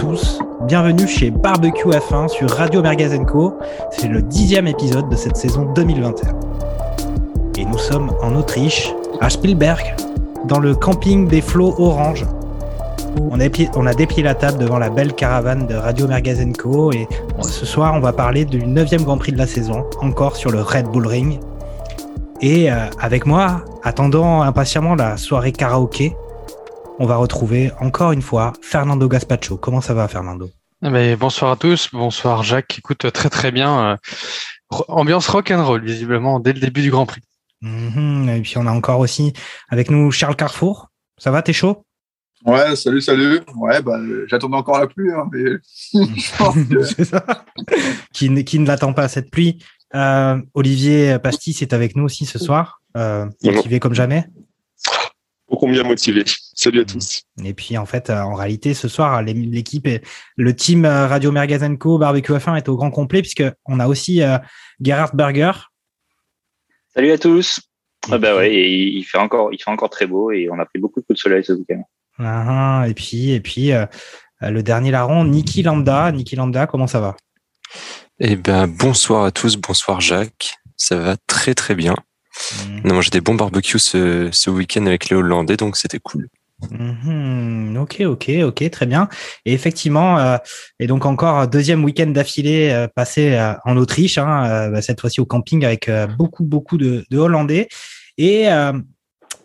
tous. Bienvenue chez Barbecue F1 sur Radio Mergazenco. C'est le dixième épisode de cette saison 2021. Et nous sommes en Autriche, à Spielberg, dans le camping des flots orange. On a, on déplié la table devant la belle caravane de Radio Mergazenco et ce soir on va parler du neuvième Grand Prix de la saison, encore sur le Red Bull Ring. Et euh, avec moi, attendant impatiemment la soirée karaoké, on va retrouver encore une fois Fernando Gaspacho. Comment ça va, Fernando? Eh ben, bonsoir à tous, bonsoir Jacques. Écoute, très très bien. euh, ambiance rock and roll visiblement dès le début du Grand Prix. Mhm, Et puis on a encore aussi avec nous Charles Carrefour. Ça va, t'es chaud? Ouais, salut, salut. Ouais, bah, j'attendais encore la pluie, hein, mais que- ça. qui, ne- qui ne l'attend pas cette pluie. Euh, Olivier Pastis est avec nous aussi ce soir, euh, motivé comme jamais. Ô combien motivé. Salut à tous. Et puis en fait, euh, en réalité, ce soir, l'é- l'équipe, le team euh, Radio Mergazenco Barbecue F1 est au grand complet puisque on a aussi euh, Gerhard Berger. Salut à tous. Et Ah bah puis- ouais, et il fait encore, il fait encore très beau et on a pris beaucoup de coups de soleil ce week-end. Ah, et puis, et puis euh, le dernier larron, Niki Lambda. Niki Lambda, comment ça va? Eh ben, bonsoir à tous, bonsoir Jacques. Ça va très très bien. Mhm. On a mangé des bons barbecues ce, ce week-end avec les Hollandais, donc c'était cool. Mhm. Ok, ok, ok, très bien. Et effectivement, euh, et donc encore deuxième week-end d'affilée euh, passé euh, en Autriche, hein, euh, bah, cette fois-ci au camping avec euh, beaucoup, beaucoup de, de Hollandais. Et euh,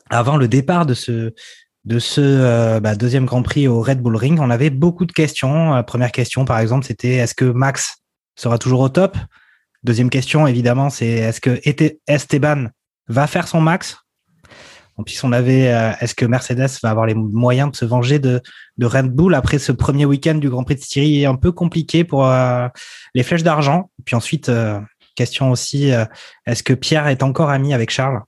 avant le départ de ce de ce bah, deuxième Grand Prix au Red Bull Ring, on avait beaucoup de questions. Première question, par exemple, c'était est-ce que Max sera toujours au top? Deuxième question, évidemment, c'est est-ce que Esteban va faire son max? En plus, on avait, euh, est-ce que Mercedes va avoir les moyens de se venger de, de Red Bull après ce premier week-end du Grand Prix de Styrie un peu compliqué pour euh, les flèches d'argent? Puis ensuite, euh, question aussi, est-ce que Pierre est encore ami avec Charles?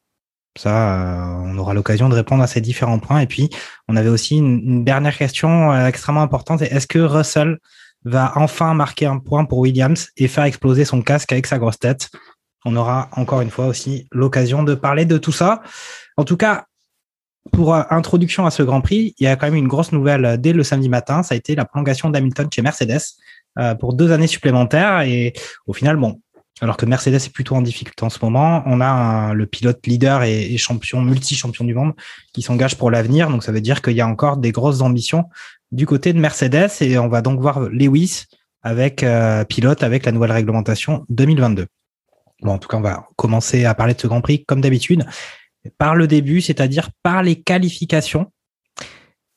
Ça, on aura l'occasion de répondre à ces différents points. Et puis, on avait aussi une, une dernière question extrêmement importante. Est-ce que Russell va enfin marquer un point pour Williams et faire exploser son casque avec sa grosse tête? On aura encore une fois aussi l'occasion de parler de tout ça. En tout cas, pour euh, introduction à ce Grand Prix, il y a quand même une grosse nouvelle euh, dès le samedi matin. Ça a été la prolongation d'Hamilton chez Mercedes euh, pour deux années supplémentaires. Et au final, bon, alors que Mercedes est plutôt en difficulté en ce moment, on a le pilote leader et, et champion, multi-champion du monde qui s'engage pour l'avenir. Donc ça veut dire qu'il y a encore des grosses ambitions du côté de Mercedes. Et on va donc voir Lewis avec euh, pilote avec la nouvelle réglementation 2022. Bon, en tout cas, on va commencer à parler de ce Grand Prix comme d'habitude par le début, c'est-à-dire par les qualifications.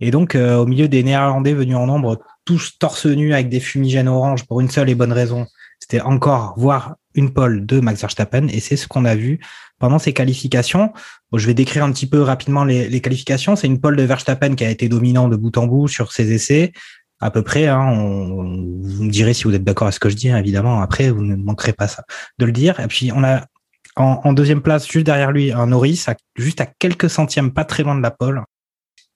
Et donc, euh, au milieu des Néerlandais venus en nombre, tous torse nu avec des fumigènes orange pour une seule et bonne raison, c'était encore voir une pole de Max Verstappen. Et c'est ce qu'on a vu pendant ces qualifications. Je vais décrire un petit peu rapidement les, qualifications. C'est une pole de Verstappen qui a été dominant de bout en bout sur ses essais. À peu près, hein, on- vous me direz si vous êtes d'accord avec ce que je dis, hein, évidemment. Après, vous ne manquerez pas ça, de le dire. Et puis, on a en, deuxième place, juste derrière lui, un Norris, juste à quelques centièmes, pas très loin de la pole.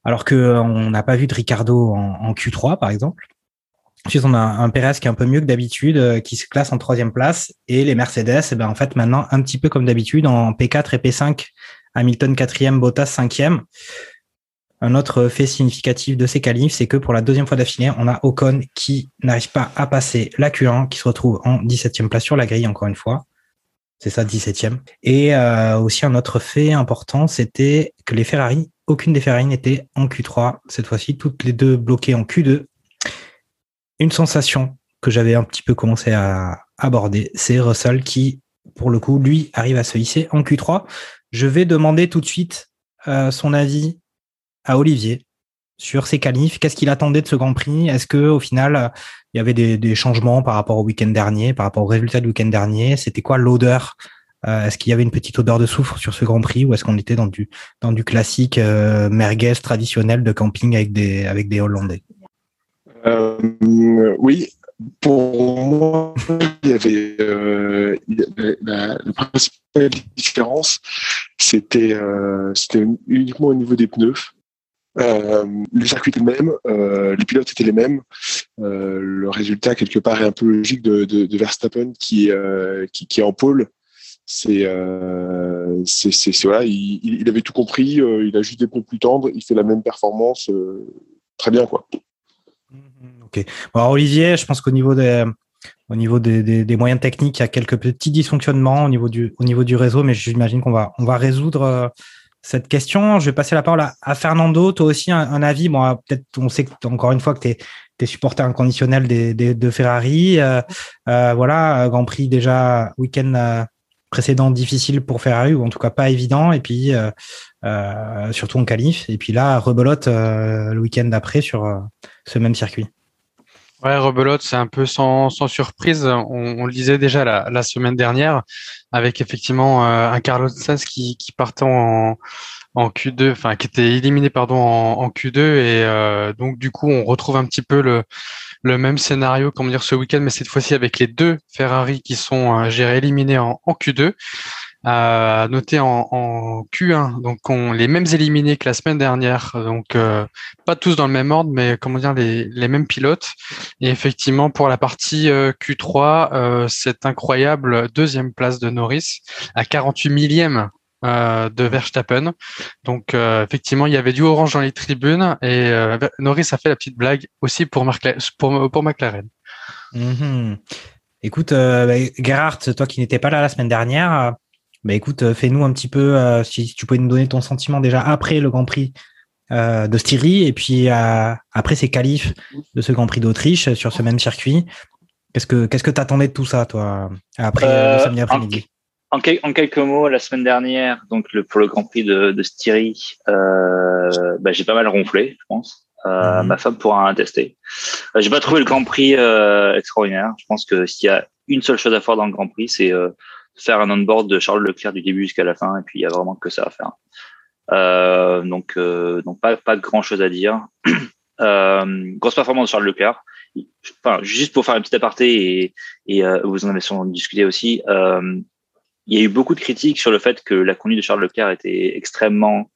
Alors que euh, on n'a pas vu de Ricardo en, en Q3, par exemple. Ensuite, on a un Perez qui est un peu mieux que d'habitude, euh, qui se classe en troisième place. Et les Mercedes, eh ben, en fait, maintenant, un petit peu comme d'habitude, en P4 et P5, Hamilton quatrième, Bottas cinquième. Un autre fait significatif de ces qualifs, c'est que pour la deuxième fois d'affilée, on a Ocon qui n'arrive pas à passer la Q1, qui se retrouve en 17e place sur la grille, encore une fois. C'est ça, 17e. Et euh, aussi un autre fait important, c'était que les Ferrari, aucune des Ferrari n'était en Q3 cette fois-ci, toutes les deux bloquées en Q2. Une sensation que j'avais un petit peu commencé à aborder, c'est Russell qui, pour le coup, lui, arrive à se hisser en Q3. Je vais demander tout de suite euh, son avis à Olivier sur ses qualifs. Qu'est-ce qu'il attendait de ce Grand Prix? Est-ce que au final, il y avait des, changements par rapport au week-end dernier, par rapport au résultat du week-end dernier? C'était quoi l'odeur? Euh, Est-ce qu'il y avait une petite odeur de soufre sur ce Grand Prix ou est-ce qu'on était dans du dans du classique euh, merguez traditionnel de camping avec des avec des Hollandais? Euh, oui, pour moi, il y avait la, principale différence, c'était euh, c'était uniquement au niveau des pneus. Euh, le circuit était le même, euh, les pilotes étaient les mêmes. Euh, le résultat quelque part est un peu logique de, Verstappen qui, qui, est en pôle. C'est, c'est, voilà, il, avait tout compris. il a juste des pneus plus tendres. Il fait la même performance. très bien quoi. Ok. Bon, Olivier, je pense qu'au niveau des au niveau des, des, moyens techniques, il y a quelques petits dysfonctionnements au niveau du au niveau du réseau, mais j'imagine qu'on va on va résoudre cette question. Je vais passer la parole à, Fernando. Toi aussi un, avis? Bon, euh, peut-être on sait encore une fois que tu es supporter inconditionnel des, de Ferrari. Euh, euh, voilà, Grand Prix déjà week-end euh, précédent difficile pour Ferrari, ou en tout cas pas évident. Et puis, euh, euh, surtout en qualif. Et puis là, rebelote le week-end d'après sur ce même circuit. Ouais, rebelote, c'est un peu sans, surprise. On, on, le disait déjà la, semaine dernière, avec effectivement euh, un Carlos Sainz qui, qui partait en, en Q2, enfin qui était éliminé pardon en, en Q2, et euh, donc du coup on retrouve un petit peu le, le même scénario, comment dire, ce week-end, mais cette fois-ci avec les deux Ferrari qui sont euh, gérés éliminés en, en Q2. À noter en, en, Q1, donc on, les mêmes éliminés que la semaine dernière, donc euh, pas tous dans le même ordre, mais comment dire les, les mêmes pilotes. Et effectivement pour la partie euh, Q3, euh, cette incroyable deuxième place de Norris à 48 millième euh, de Verstappen. Donc effectivement il y avait du orange dans les tribunes et Norris a fait la petite blague aussi pour, pour, pour McLaren. Mm -hmm. Écoute, bah, Gerhard, toi qui n'étais pas là la semaine dernière. Bah écoute, fais-nous un petit peu, euh, si tu pouvais nous donner ton sentiment déjà après le Grand Prix euh, de Styrie et puis euh, après ces qualifs de ce Grand Prix d'Autriche sur ce même circuit. Qu'est-ce que qu'est-ce que t'attendais de tout ça, toi, après le samedi après-midi? en, en, en, quelques mots, la semaine dernière, donc le, pour le Grand Prix de, de Styrie, bah, j'ai pas mal ronflé, je pense. Euh, -hmm. Ma femme pourra attester. Euh, j'ai pas trouvé le Grand Prix euh, extraordinaire. Je pense que s'il y a une seule chose à faire dans le Grand Prix, c'est faire un on-board de Charles Leclerc du début jusqu'à la fin, et puis il y a vraiment que ça à faire. Euh, donc, euh, donc pas, pas grand chose à dire. Euh, grosse performance de Charles Leclerc. Enfin, juste pour faire un petit aparté et, et vous en avez sûrement discuté aussi. il y a eu beaucoup de critiques sur le fait que la conduite de Charles Leclerc était extrêmement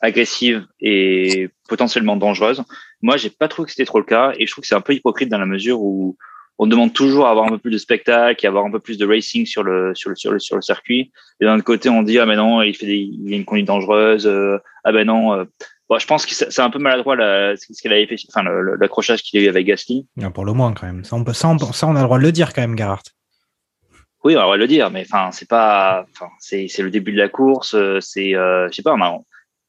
agressive et potentiellement dangereuse. Moi, j'ai pas trouvé que c'était trop le cas, et je trouve que c'est un peu hypocrite dans la mesure où on demande toujours à avoir un peu plus de spectacle et avoir un peu plus de racing sur le sur le sur le sur le circuit. Et d'un autre côté, on dit ah mais non, il fait des, il a une conduite dangereuse. Euh, ah ben non. Euh. Bon, je pense que c'est un peu maladroit la, ce qu'elle avait fait, enfin l'accrochage qu'il a eu avec Gasly. Ja, pour le moins quand même. Ça on, peut, ça, on, ça, on a le droit de le dire quand même, Gerhardt. Oui, on a le droit de le dire, mais enfin c'est pas, enfin c'est le début de la course. C'est, euh, je sais pas, on,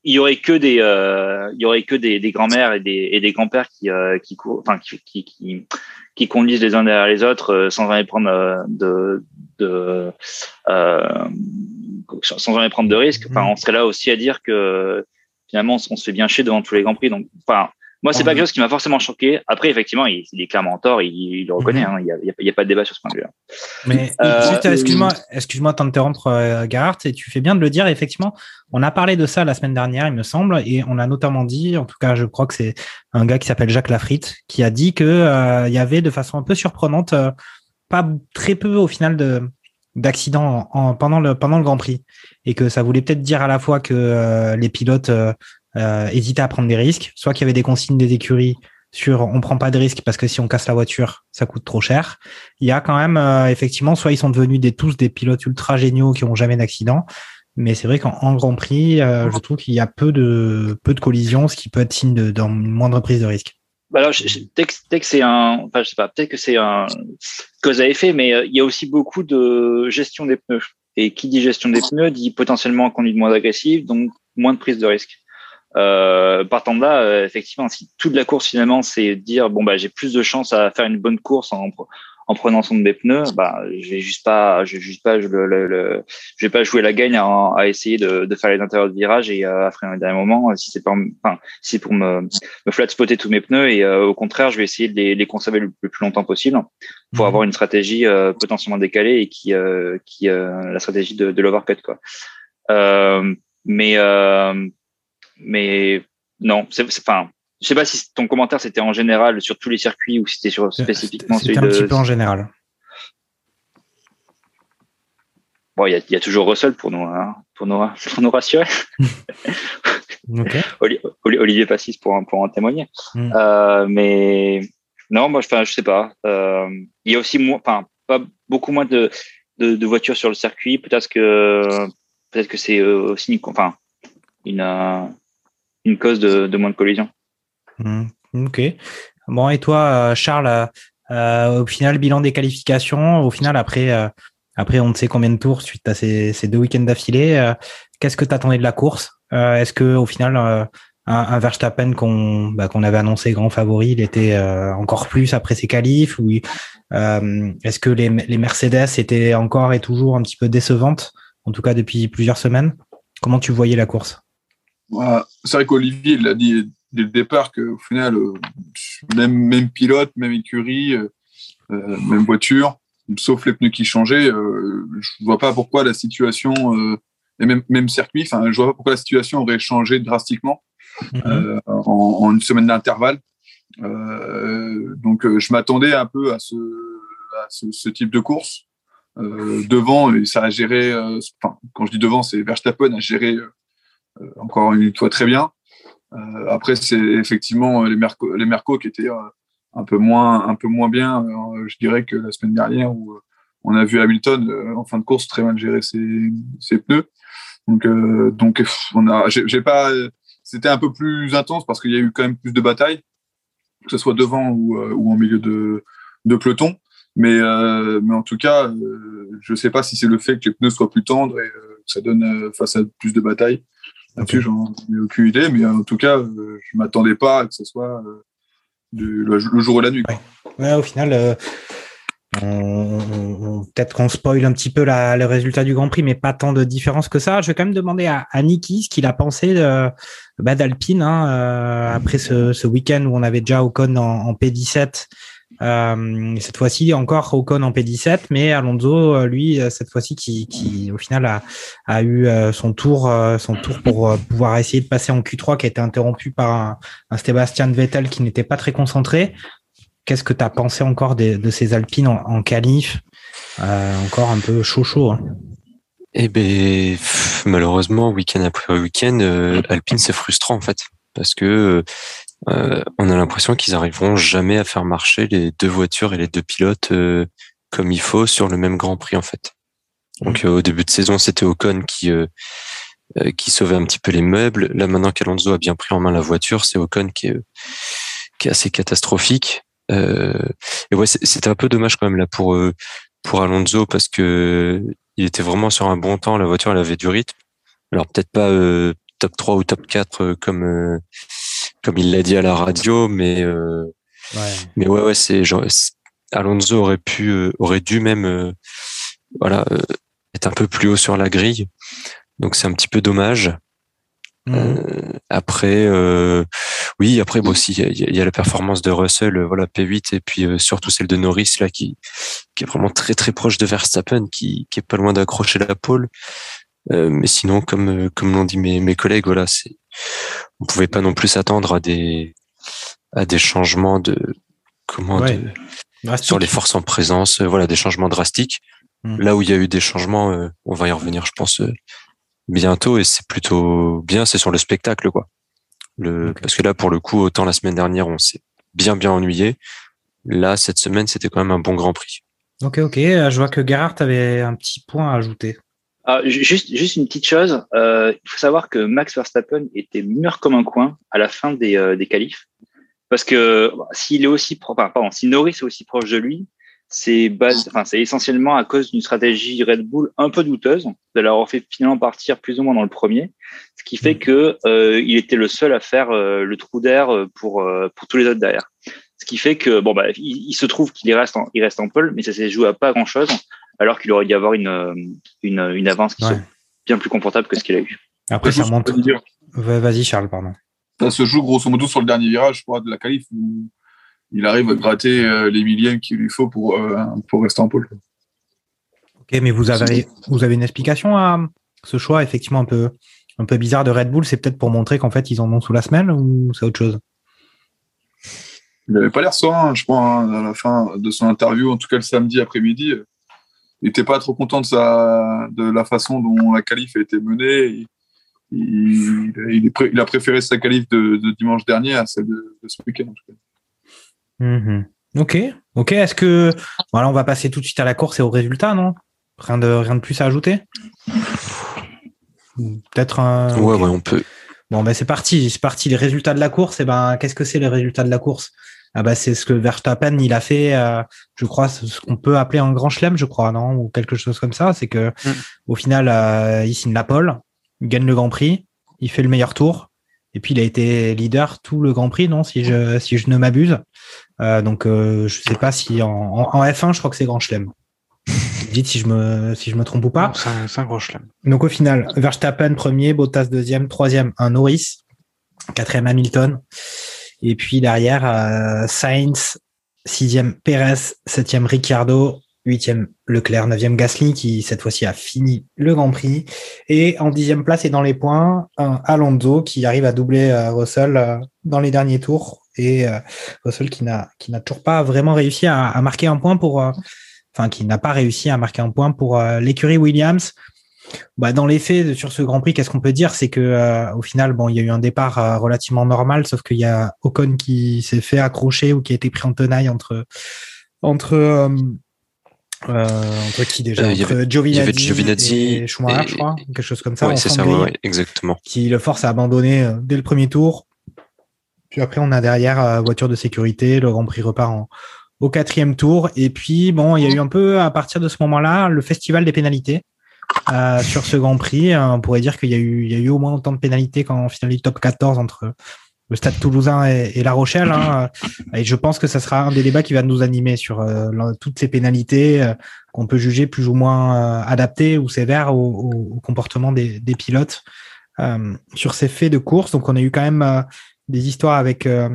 il y aurait que des euh, il y aurait que des, des grands-mères et des, et des grands-pères qui euh, qui courent enfin qui, qui, qui qui conduisent les uns derrière les autres euh, sans jamais prendre euh, de de euh, sans jamais prendre de risques. Enfin on serait là aussi à dire que finalement on se fait bien chier devant tous les grands prix. Donc enfin moi, c'est pas quelque chose qui m'a forcément choqué. Après, effectivement, il, il est clairement en tort, il, il le reconnaît. Hein, il n'y a, a, a, pas de débat sur ce point de vue-là. Mais euh, excuse-moi, excuse-moi de t'interrompre, euh, Gerhardt, et tu fais bien de le dire. Effectivement, on a parlé de ça la semaine dernière, il me semble, et on a notamment dit, en tout cas, je crois que c'est un gars qui s'appelle Jacques Lafritte, qui a dit que euh, il y avait de façon un peu surprenante, euh, pas très peu au final de d'accidents en, pendant le pendant le Grand Prix, et que ça voulait peut-être dire à la fois que euh, les pilotes euh, à prendre des risques, soit qu'il y avait des consignes des écuries sur on prend pas de risques parce que si on casse la voiture, ça coûte trop cher. Il y a quand même euh, effectivement, soit ils sont devenus des, tous des pilotes ultra géniaux qui ont jamais d'accident, mais c'est vrai qu'en Grand Prix, euh, je trouve qu'il y a peu de peu de collisions, ce qui peut être signe de, moindre prise de risque. Bah alors, peut-être que c'est un, enfin je sais pas, peut-être que c'est un cause à effet, mais il y a aussi beaucoup de gestion des pneus. Et qui dit gestion des pneus dit potentiellement conduite moins agressive, donc moins de prise de risque. Euh, partant de là, euh, effectivement, si toute la course finalement c'est dire bon bah j'ai plus de chances à faire une bonne course en, en prenant soin de mes pneus, bah je vais juste pas, je vais juste pas, je, le, le, le, je vais pas jouer la gagne à, à essayer de, de, faire les intérieurs de virage et euh, à freiner au dernier moment si c'est pas, enfin si pour me, me flat spotter tous mes pneus et euh, au contraire je vais essayer de les, les conserver le, le, plus longtemps possible pour mmh. avoir une stratégie euh, potentiellement décalée et qui, qui la stratégie de, de l'overcut quoi. mais mais non, c'est enfin, je sais pas si ton commentaire c'était en général sur tous les circuits ou si c'était sur spécifiquement celui de. un petit peu en général. Bon, il y, y a, toujours Russell pour nous, hein, pour nous, pour nous rassurer. Olivier Passis pour, en- pour en témoigner. Mm. Euh, mais non, moi, enfin, je sais pas. Euh, il y a aussi moins, enfin, pas beaucoup moins de, de, de voitures sur le circuit. Peut-être que peut-être que c'est euh, aussi une, enfin, une, euh, une cause de, moins de collisions. Hmm, Ok. Bon, et toi, euh, Charles, euh, au final, bilan des qualifications, au final, après, euh, après on ne sait combien de tours suite à ces, deux week-ends d'affilée, qu'est-ce que tu attendais de la course? Est-ce que au final, un, Verstappen qu'on bah, qu'on avait annoncé grand favori, il était encore plus après ses qualifs Est-ce que les, Mercedes étaient encore et toujours un petit peu décevantes, en tout cas depuis plusieurs semaines? Comment tu voyais la course? C'est vrai qu'Olivier il l'a dit dès le départ qu'au final, euh, même, même pilote, même écurie, euh, euh, même voiture, sauf les pneus qui changeaient, je vois pas pourquoi la situation, et même, même circuit, enfin, je vois pas pourquoi la situation aurait changé drastiquement euh, en, en une semaine d'intervalle. Donc, je m'attendais un peu à ce, à ce, ce type de course. Euh, devant, et ça a géré, euh, enfin, quand je dis devant, c'est Verstappen a géré euh, encore une fois très bien. Euh, après, c'est effectivement les Merco, les Merco qui étaient euh, un peu moins, un peu moins bien, euh, je dirais que la semaine dernière où euh, on a vu Hamilton euh, en fin de course très mal gérer ses, pneus. Donc, euh, donc, j'ai pas, c'était un peu plus intense parce qu'il y a eu quand même plus de batailles, que ce soit devant ou, euh, en milieu de, de peloton. Mais, euh, mais en tout cas, euh, je sais pas si c'est le fait que les pneus soient plus tendres et euh, que ça donne euh, face à plus de batailles. Là-dessus, j'en ai aucune idée, mais en tout cas, euh, je m'attendais pas à que ce soit euh, du- le, le jour et la nuit. Ouais, au final, euh, on, on- on- peut-être qu'on spoil un petit peu la- le résultat du Grand Prix, mais pas tant de différence que ça. Je vais quand même demander à, à Niki ce qu'il a pensé de- bah, d'Alpine hein, euh, après ce, ce week-end où on avait déjà Ocon en, en P17. Euh, cette fois-ci encore Ocon en P17, mais Alonso, euh, lui, euh, cette fois-ci, qui, au final a, a eu son tour, son tour pour pouvoir essayer de passer en Q3, qui a été interrompu par un, un Sébastien Vettel qui n'était pas très concentré. Qu'est-ce que tu as pensé encore de, ces Alpines en, en Encore un peu chaud chaud. Hein. Eh ben, malheureusement, week-end après week-end, Alpine, c'est frustrant en fait, parce que euh, on a l'impression qu'ils arriveront jamais à faire marcher les deux voitures et les deux pilotes euh, comme il faut sur le même Grand Prix en fait. Donc euh, au début de saison, c'était Ocon qui euh, euh, qui sauvait un petit peu les meubles. Là maintenant qu'Alonso a bien pris en main la voiture, c'est Ocon qui est qui est assez catastrophique. Euh, et ouais, c'est- c'était un peu dommage quand même là pour euh, pour Alonso parce que il était vraiment sur un bon temps. La voiture, elle avait du rythme. Alors peut-être pas euh, top 3 ou top 4 euh, comme euh, comme il l'a dit à la radio, mais euh, mais ouais ouais c'est genre c'est- Alonso aurait pu euh, aurait dû même euh, voilà être un peu plus haut sur la grille. Donc c'est un petit peu dommage. Euh, après, oui, après, bon, aussi, il y y a la performance de Russell, voilà, P8, et puis surtout celle de Norris, là, qui, qui est vraiment très, très proche de Verstappen, qui, qui est pas loin d'accrocher la pole. Mais sinon, comme, comme l'ont dit mes, mes collègues, voilà, c'est, on pouvait pas non plus s'attendre à des, à des changements de, comment, Ouais. de, sur les forces en présence, euh, voilà, des changements drastiques. Mm. Là où il y a eu des changements, euh, on va y revenir, je pense, euh, bientôt, et c'est plutôt bien, c'est sur le spectacle, quoi. Le. Parce que là, pour le coup, autant la semaine dernière, on s'est bien, bien ennuyé. Là, cette semaine, c'était quand même un bon Grand Prix. Ok, ok. Je vois que Gerhardt avait un petit point à ajouter. Ah, ju- juste, juste une petite chose. Euh, il faut savoir que Max Verstappen était mûr comme un coin à la fin des, euh, des qualifs. Parce que bah, s'il est aussi pro- enfin, pardon, si Norris est aussi proche de lui, c'est base, enfin, c'est essentiellement à cause d'une stratégie Red Bull un peu douteuse de l'avoir fait finalement partir plus ou moins dans le premier, ce qui fait que euh, il était le seul à faire euh, le trou d'air euh, pour euh, pour tous les autres derrière. Ce qui fait que bon bah il, il se trouve qu'il reste en, il reste en pole, mais ça s'est joué à pas grand chose, alors qu'il aurait dû avoir une euh, une, une avance qui Ouais. soit bien plus confortable que ce qu'il a eu. Après, ça monte. Vas-y, Charles, pardon. Ça se joue grosso modo sur le dernier virage, je crois, de la qualif où il arrive à gratter euh, les millièmes qu'il lui faut pour, euh, pour rester en pôle. Ok, mais vous avez, vous avez une explication à ce choix effectivement un peu, un peu bizarre de Red Bull C'est peut-être pour montrer qu'en fait ils en ont sous la semelle ou c'est autre chose? Il n'avait pas l'air serein, je crois, hein, à la fin de son interview, en tout cas le samedi après-midi. Il n'était pas trop content de, sa, de la façon dont la qualif a été menée. Il, il, il, est pré- il a préféré sa qualif de, de dimanche dernier à celle de, de ce week-end. en tout cas. Mhm. Ok, ok. Est-ce que voilà, on va passer tout de suite à la course et au résultat, non? Rien de rien de plus à ajouter? Peut-être un. Ouais, ouais, on peut. Bon, ben c'est parti, c'est parti. Les résultats de la course, et ben, qu'est-ce que c'est les résultats de la course? Ah ben, c'est ce que Verstappen il a fait, euh, je crois, ce qu'on peut appeler un grand chelem, je crois, non, ou quelque chose comme ça. C'est que Mm. au final, euh, il signe la pole, il gagne le Grand Prix, il fait le meilleur tour, et puis il a été leader tout le Grand Prix, non, si je si je ne m'abuse. Euh, donc, euh, je sais pas si en, en, en F1, je crois que c'est grand chelem. Dites si je me si je me trompe ou pas. C'est un, un gros chelem. Donc au final, Verstappen premier, Bottas deuxième, troisième un Norris, quatrième Hamilton, et puis derrière euh, Sainz, sixième Perez, septième Ricciardo, huitième Leclerc, neuvième Gasly qui cette fois-ci a fini le Grand Prix, et en dixième place et dans les points Alonso qui arrive à doubler euh, Russell euh, dans les derniers tours et Russell qui n'a toujours pas vraiment réussi à, marquer un point pour enfin qui n'a pas réussi à marquer un point pour l'écurie Williams. Bah, dans les faits, sur ce Grand Prix, qu'est-ce qu'on peut dire? C'est que euh, au final, bon, il y a eu un départ euh, relativement normal, sauf qu'il y a Ocon qui s'est fait accrocher ou qui a été pris en tenaille entre entre euh, entre qui déjà? Il y Entre avait- il y Giovinazzi, Giovinazzi et Schumacher, et- je crois, quelque chose comme ça. En c'est ça, ouais, exactement. Qui le force à abandonner dès le premier tour. Puis après, on a derrière voiture de sécurité. Le Grand Prix repart en, au quatrième tour. Et puis, bon, il y a eu un peu, à partir de ce moment-là, le festival des pénalités. Euh, sur ce Grand Prix, Euh, on pourrait dire qu'il y a eu, y a eu au moins autant de pénalités qu'en finale top 14 entre le Stade Toulousain et, La Rochelle. hein. Et je pense que ça sera un des débats qui va nous animer sur euh, toutes ces pénalités euh, qu'on peut juger plus ou moins euh, adaptées ou sévères au, comportement des, des pilotes euh, sur ces faits de course. Donc, on a eu quand même euh, des histoires avec euh,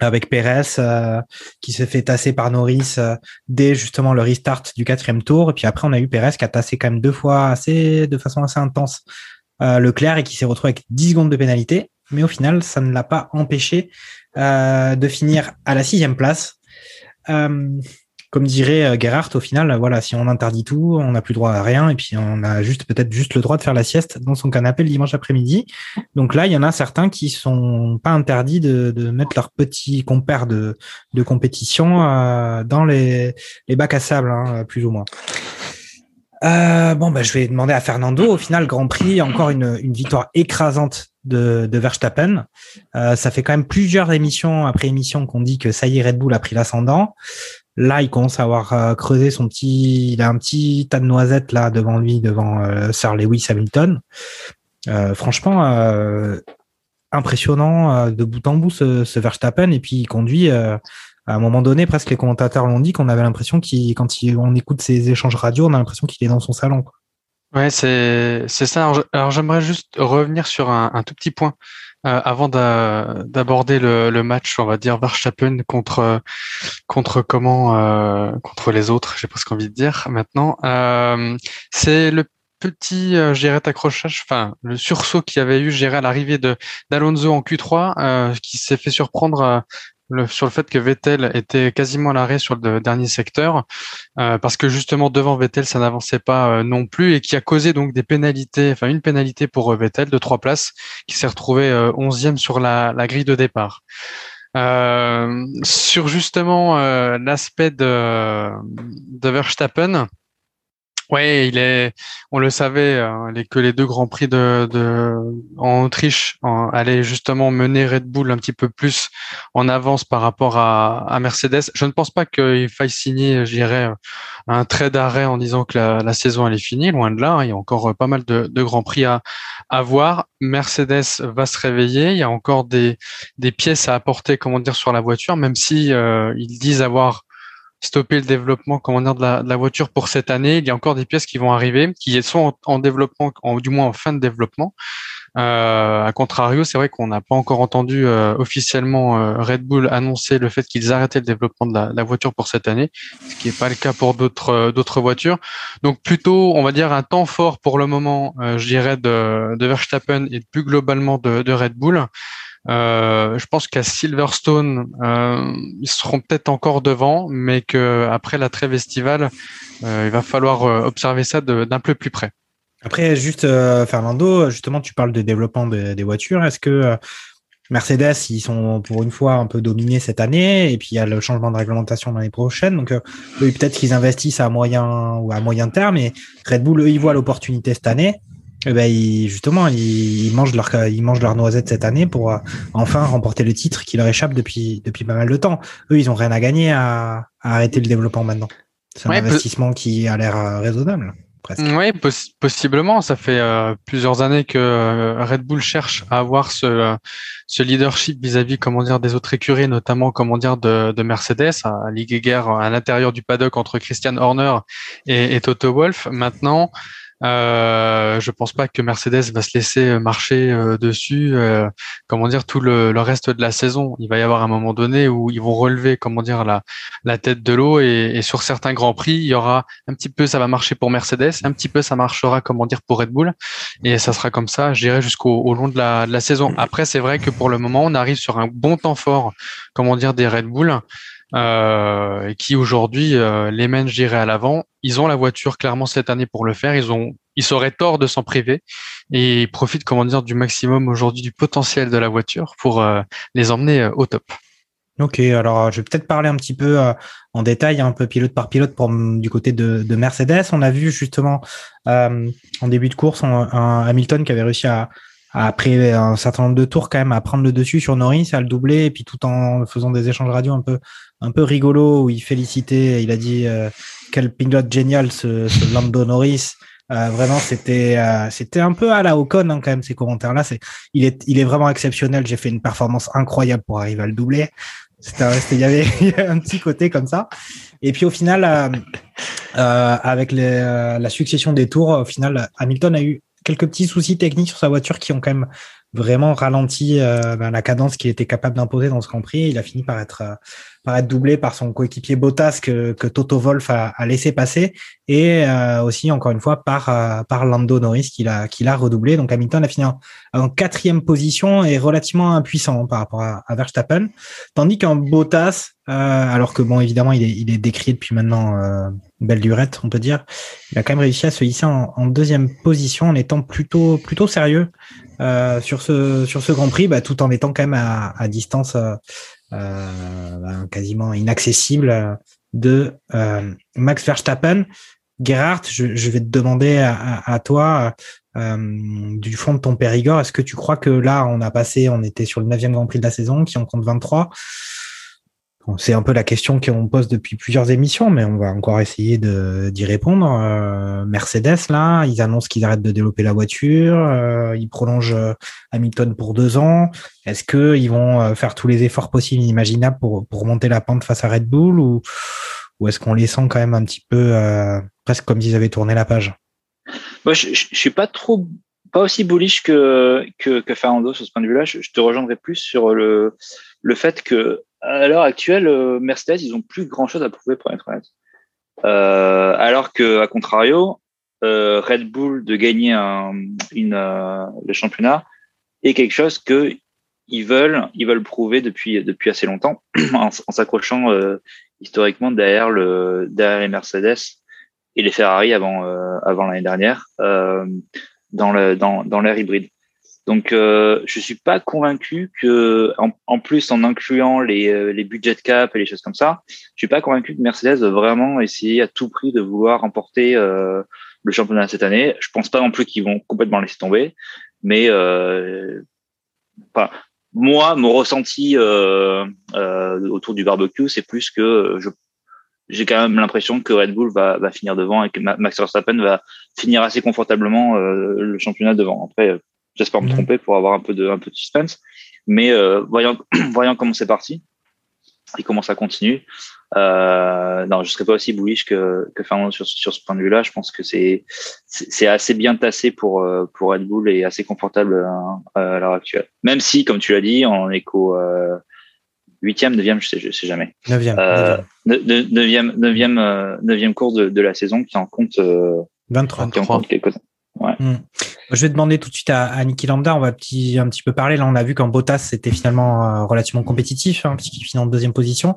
avec Pérez euh, qui s'est fait tasser par Norris euh, dès justement le restart du quatrième tour. Et puis après, on a eu Pérez qui a tassé quand même deux fois assez, de façon assez intense euh, Leclerc et qui s'est retrouvé avec 10 secondes de pénalité. Mais au final, ça ne l'a pas empêché euh, de finir à la sixième place. Comme dirait euh, Gerhardt, au final, voilà, si on interdit tout, on n'a plus droit à rien, et puis on a juste peut-être juste le droit de faire la sieste dans son canapé le dimanche après-midi. Donc là, il y en a certains qui sont pas interdits de, mettre leurs petits compères de, de compétition euh, dans les, les bacs à sable, hein, plus ou moins. Euh, bon, bah, je vais demander à Fernando. Au final, Grand Prix, encore une, une victoire écrasante de, de Verstappen. Euh, ça fait quand même plusieurs émissions après émission qu'on dit que ça y est, Red Bull a pris l'ascendant. Là, il commence à avoir euh, creusé son petit, il a un petit tas de noisettes là devant lui, devant euh, Sir Lewis Hamilton. Euh, franchement, euh, impressionnant de bout en bout ce, ce Verstappen et puis il conduit. à un moment donné, presque les commentateurs l'ont dit qu'on avait l'impression qu'il, quand on écoute ses échanges radio, on a l'impression qu'il est dans son salon. Ouais, c'est ça. Alors, j'aimerais juste revenir sur un, un tout petit point euh, avant d'a- d'aborder le, le match, on va dire Verstappen contre contre comment euh, contre les autres. J'ai presque envie de dire maintenant. Euh, c'est le petit euh, gérer accrochage, enfin le sursaut qu'il y avait eu gérer à l'arrivée de d'Alonso en Q3, euh, qui s'est fait surprendre. Le- sur le fait que Vettel était quasiment à l'arrêt sur le dernier secteur, euh, parce que justement devant Vettel ça n'avançait pas euh, non plus et qui a causé donc des pénalités, enfin une pénalité pour euh, Vettel de trois places, qui s'est retrouvé euh, onzième sur la, la grille de départ. Euh, sur justement l'aspect de, de Verstappen, ouais, il est, on le savait, euh, que les deux grands prix de, de en Autriche en- allaient justement mener Red Bull un petit peu plus en avance par rapport à, à Mercedes. Je ne pense pas qu'il faille signer, je un trait d'arrêt en disant que la, la saison elle est finie. Loin de là, hein. il y a encore euh, pas mal de, de grands prix à, à voir. Mercedes va se réveiller. Il y a encore des, des pièces à apporter, comment dire, sur la voiture, même si euh, ils disent avoir stoppé le développement, comment dire, de la, voiture pour cette année. Il y a encore des pièces qui vont arriver, qui sont en, en développement, en, du moins en fin de développement. Euh, à contrario, c'est vrai qu'on n'a pas encore entendu euh, officiellement euh, Red Bull annoncer le fait qu'ils arrêtaient le développement de la, voiture pour cette année, ce qui n'est pas le cas pour d'autres euh, d'autres voitures. Donc plutôt, on va dire un temps fort pour le moment, je dirais de, Verstappen et plus globalement de Red Bull. Euh, je pense qu'à Silverstone, euh, ils seront peut-être encore devant, mais que après la trêve estivale, euh, il va falloir observer ça d'un peu plus près. Après, juste Fernando, justement, tu parles de développement de- des voitures. Est-ce que Mercedes, ils sont pour une fois un peu dominés cette année, et puis il y a le changement de réglementation l'année prochaine. Donc, peut-être qu'ils investissent à moyen ou à moyen terme, et Red Bull, eux, ils voient l'opportunité cette année. Eh ben, ils, justement, ils, ils mangent leur, ils mangent leur noisette cette année pour euh, enfin remporter le titre qui leur échappe depuis, depuis pas mal de temps. Eux, ils ont rien à gagner à, à arrêter le développement maintenant. C'est un Ouais, investissement qui a l'air euh, raisonnable, presque. Oui, possiblement. Ça fait euh, plusieurs années que euh, Red Bull cherche à avoir ce, ce leadership vis-à-vis, comment dire, des autres écuries, notamment, comment dire, de, de Mercedes, à ligue guerre à l'intérieur du paddock entre Christian Horner et, et Toto Wolff. Maintenant, euh, je pense pas que Mercedes va se laisser marcher euh, dessus, euh, comment dire, tout le, le reste de la saison. Il va y avoir un moment donné où ils vont relever, comment dire, la, la tête de l'eau et, et sur certains grands prix, il y aura un petit peu, ça va marcher pour Mercedes, un petit peu, ça marchera, comment dire, pour Red Bull, et ça sera comme ça, je dirais, jusqu'au au long de la, de la saison. Après, c'est vrai que pour le moment, on arrive sur un bon temps fort, comment dire, des Red Bull. Euh, qui aujourd'hui euh, les mènent, je dirais, à l'avant. Ils ont la voiture clairement cette année pour le faire. Ils ont, ils seraient tort de s'en priver et ils profitent, comment dire, du maximum aujourd'hui du potentiel de la voiture pour euh, les emmener euh, au top. Ok, alors je vais peut-être parler un petit peu en détail, un peu pilote par pilote pour du côté de, de Mercedes. On a vu justement en début de course un, Hamilton qui avait réussi à, après un certain nombre de tours quand même à prendre le dessus sur Norris, à le doubler, et puis tout en faisant des échanges radio un peu un peu rigolo où il félicitait, il a dit euh, quel pilote génial ce, ce Lando Norris. Euh, vraiment, c'était euh, c'était un peu à la Ocon hein, quand même ces commentaires là. C'est il est il est vraiment exceptionnel. J'ai fait une performance incroyable pour arriver à le doubler. C'était il y avait il y avait un petit côté comme ça. Et puis au final, euh, euh, avec les, euh, la succession des tours, au final, Hamilton a eu quelques petits soucis techniques sur sa voiture qui ont quand même vraiment ralenti euh, ben, la cadence qu'il était capable d'imposer dans ce Grand Prix. Il a fini par être par être doublé par son coéquipier Bottas que, que Toto Wolff a, a laissé passer et euh, aussi encore une fois par euh, par Lando Norris qui l'a qui l'a redoublé. Donc Hamilton a fini en, quatrième position et relativement impuissant par rapport à, Verstappen, tandis qu'un Bottas, euh, alors que bon évidemment il est il est décrié depuis maintenant euh, belle lurette on peut dire, il a quand même réussi à se hisser en, en deuxième position en étant plutôt plutôt sérieux euh, sur ce sur ce Grand Prix, bah, tout en étant quand même à, à distance euh, quasiment inaccessible de euh, Max Verstappen. Gerhard, je, je, vais te demander à, toi du fond de ton Périgord, est-ce que tu crois que là on a passé, on était sur le 9e Grand Prix de la saison, qui en compte 23 Bon, c'est un peu la question qu'on pose depuis plusieurs émissions, mais on va encore essayer d'y répondre. Euh, Mercedes, là, ils annoncent qu'ils arrêtent de développer la voiture, euh, ils prolongent Hamilton pour deux ans. Est-ce qu'ils vont faire tous les efforts possibles et imaginables pour, pour monter la pente face à Red Bull ou, est-ce qu'on les sent quand même un petit peu euh, presque comme s'ils avaient tourné la page? Moi, je, je suis pas trop pas aussi bullish que, que, que Fernando sur ce point de vue-là. Je, je, te rejoindrai plus sur le, le fait que à l'heure actuelle, Mercedes, ils ont plus grand-chose à prouver pour être honnête. Euh, alors que, à contrario, euh, Red Bull de gagner euh, le championnat est quelque chose que ils veulent, ils veulent prouver depuis assez longtemps en, s'accrochant euh, historiquement derrière le derrière les Mercedes et les Ferrari avant l'année dernière dans l'ère hybride. Donc, euh, je suis pas convaincu que, en, en, plus en incluant les, les budgets cap et les choses comme ça, je suis pas convaincu que Mercedes va vraiment essayer à tout prix de vouloir remporter euh, le championnat cette année. Je pense pas non plus qu'ils vont complètement laisser tomber, mais euh, enfin, moi, mon ressenti euh, autour du barbecue, c'est plus que je j'ai quand même l'impression que Red Bull va, va finir devant et que Max Verstappen va finir assez confortablement le championnat devant. Après J'espère me tromper pour avoir un peu de, un peu de suspense. Mais euh, voyant, voyant comment c'est parti et comment ça continue, euh, non, je serais pas aussi bullish que, que Fernando sur, sur ce point de vue-là. Je pense que c'est c'est assez bien tassé pour pour Red Bull et assez confortable à, à l'heure actuelle. Même si, comme tu l'as dit, en écho huitième, neuvième, je sais, je sais jamais. Neuvième. Euh, neuvième, neuvième, neuvième course de, de, la saison qui en compte. 23. Qui en compte quelques Hmm. Je vais demander tout de suite à, à Niki Lambda. On va petit, un petit peu parler. Là, on a vu qu'en Bottas, c'était finalement euh, relativement compétitif, hein, puisqu'il finit en deuxième position.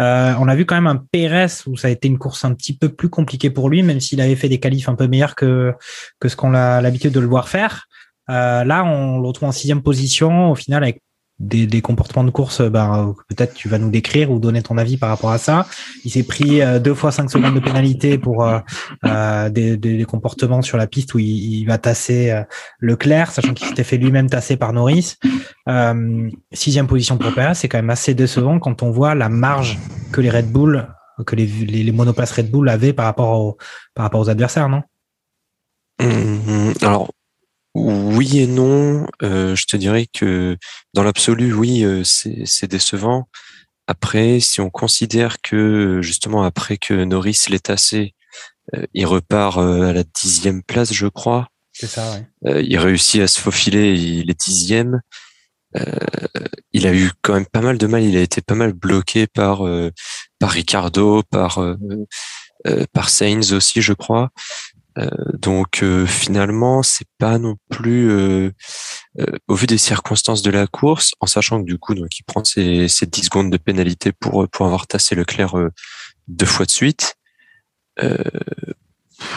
Euh, on a vu quand même un Pérez où ça a été une course un petit peu plus compliquée pour lui, même s'il avait fait des qualifs un peu meilleurs que, que ce qu'on a l'habitude de le voir faire. Euh, là, on le retrouve en sixième position, au final, avec des, des comportements de course, ben, peut-être tu vas nous décrire ou donner ton avis par rapport à ça. Il s'est pris euh, deux fois cinq secondes de pénalité pour euh, euh, des, des, des comportements sur la piste où il, il va tasser euh, Leclerc, sachant qu'il s'était fait lui-même tasser par Norris. Euh, sixième position pour Perez, c'est quand même assez décevant quand on voit la marge que les Red Bull, que les, les, les monoplaces Red Bull avaient par rapport, au, par rapport aux adversaires, non? Hum, Alors, oui et non. Euh, je te dirais que dans l'absolu, oui, euh, c'est décevant. Après, si on considère que justement après que Norris l'ait tassé, euh, il repart à la dixième place, je crois. C'est ça, ouais. Euh, il réussit à se faufiler, il est dixième. Euh, il a eu quand même pas mal de mal. Il a été pas mal bloqué par euh, par Ricardo, par par Sainz aussi, je crois. Euh, donc euh, finalement, c'est pas non plus euh, euh, au vu des circonstances de la course, en sachant que du coup, donc il prend ses, ses 10 secondes de pénalité pour pour avoir tassé Leclerc euh, deux fois de suite. Euh,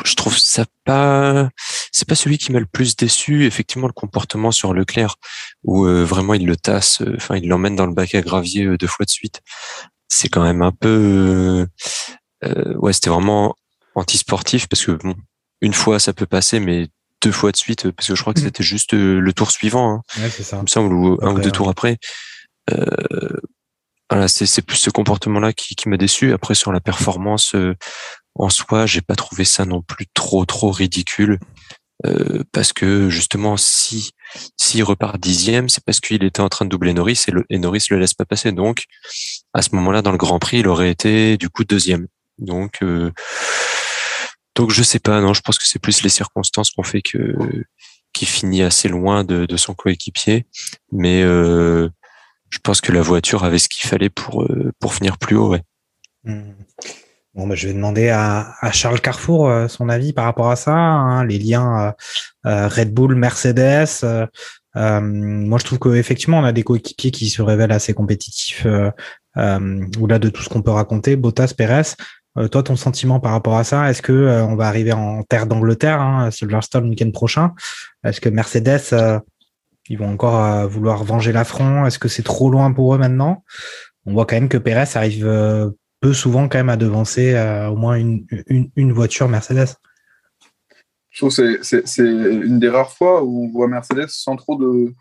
je trouve ça pas, c'est pas celui qui m'a le plus déçu. Effectivement, le comportement sur Leclerc, où euh, vraiment il le tasse, euh, enfin il l'emmène dans le bac à gravier euh, deux fois de suite. C'est quand même un peu, euh, euh, ouais, c'était vraiment anti-sportif parce que bon, une fois ça peut passer, mais deux fois de suite, parce que je crois que Mhm. c'était juste euh, le tour suivant, hein, Ouais, ça. il me semble, ou un ou deux ouais. tours après. Euh, voilà, c'est plus ce comportement-là qui, qui m'a déçu. Après, sur la performance euh, en soi, j'ai pas trouvé ça non plus trop trop ridicule. Euh, parce que justement, si s'il repart dixième, c'est parce qu'il était en train de doubler Norris et, le, et Norris le laisse pas passer. Donc, à ce moment-là, dans le Grand Prix, il aurait été du coup deuxième. Donc, euh, donc je sais pas. Non, je pense que c'est plus les circonstances qu'on fait que qui finit assez loin de, de son coéquipier. Mais euh, je pense que la voiture avait ce qu'il fallait pour euh, pour finir plus haut. Ouais. Hmm. Bon, bah, je vais demander à, à Charles Carrefour euh, son avis par rapport à ça, hein, les liens euh, euh, Red Bull, Mercedes. euh, moi, je trouve qu'effectivement, on a des coéquipiers qui se révèlent assez compétitifs au-delà de tout ce qu'on peut raconter. Bottas, Perez. Euh, toi, ton sentiment par rapport à ça, est-ce que euh, on va arriver en terre d'Angleterre, hein, Silverstone le week-end prochain? Est-ce que Mercedes, euh, ils vont encore vouloir venger l'affront? Est-ce que c'est trop loin pour eux maintenant? On voit quand même que Perez arrive peu souvent quand même à devancer au moins une, une, voiture Mercedes. Je trouve que c'est- une des rares fois où on voit Mercedes sans trop de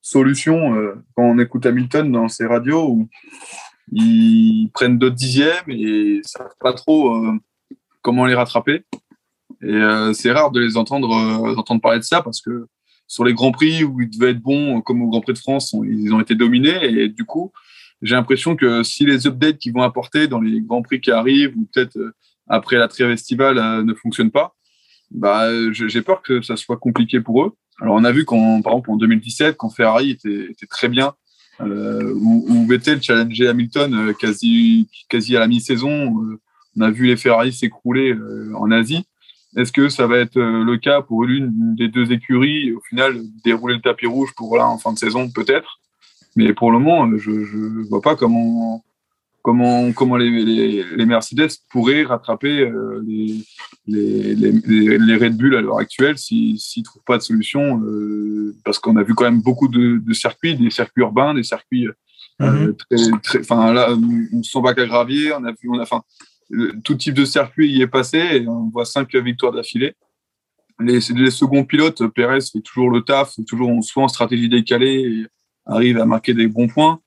solutions. quand on écoute Hamilton dans ses radios, où ils prennent d'autres dixièmes et ils savent pas trop euh, comment les rattraper. Et euh, c'est rare de les entendre, euh, d'entendre parler de ça parce que sur les grands prix où ils devaient être bons, comme au Grand Prix de France, ils ont été dominés. Et du coup, j'ai l'impression que si les updates qu'ils vont apporter dans les grands prix qui arrivent ou peut-être après la trêve estivale ne fonctionnent pas, bah, j'ai peur que ça soit compliqué pour eux. Alors, on a vu quand, par exemple, en 2017, quand Ferrari était très bien, euh, où, où Vettel challengeait Hamilton euh, quasi, quasi à la mi-saison, euh, on a vu les Ferrari s'écrouler euh, en Asie. Est-ce que ça va être le cas pour l'une des deux écuries, au final, dérouler le tapis rouge pour là en fin de saison, peut-être? Mais pour le moment, je ne vois pas comment, comment, comment les, les, les Mercedes pourraient rattraper euh, les, les, les, les, les Red Bull à l'heure actuelle s'ils ne trouvent pas de solution. euh, parce qu'on a vu quand même beaucoup de, de circuits, des circuits urbains, des circuits euh, très, très, enfin là, on s'en va qu'à gravier, on a vu, on a, enfin, tout type de circuit y est passé et on voit cinq victoires d'affilée. Les, les seconds pilotes, Perez fait toujours le taf, toujours soit en stratégie décalée et arrive à marquer des bons points.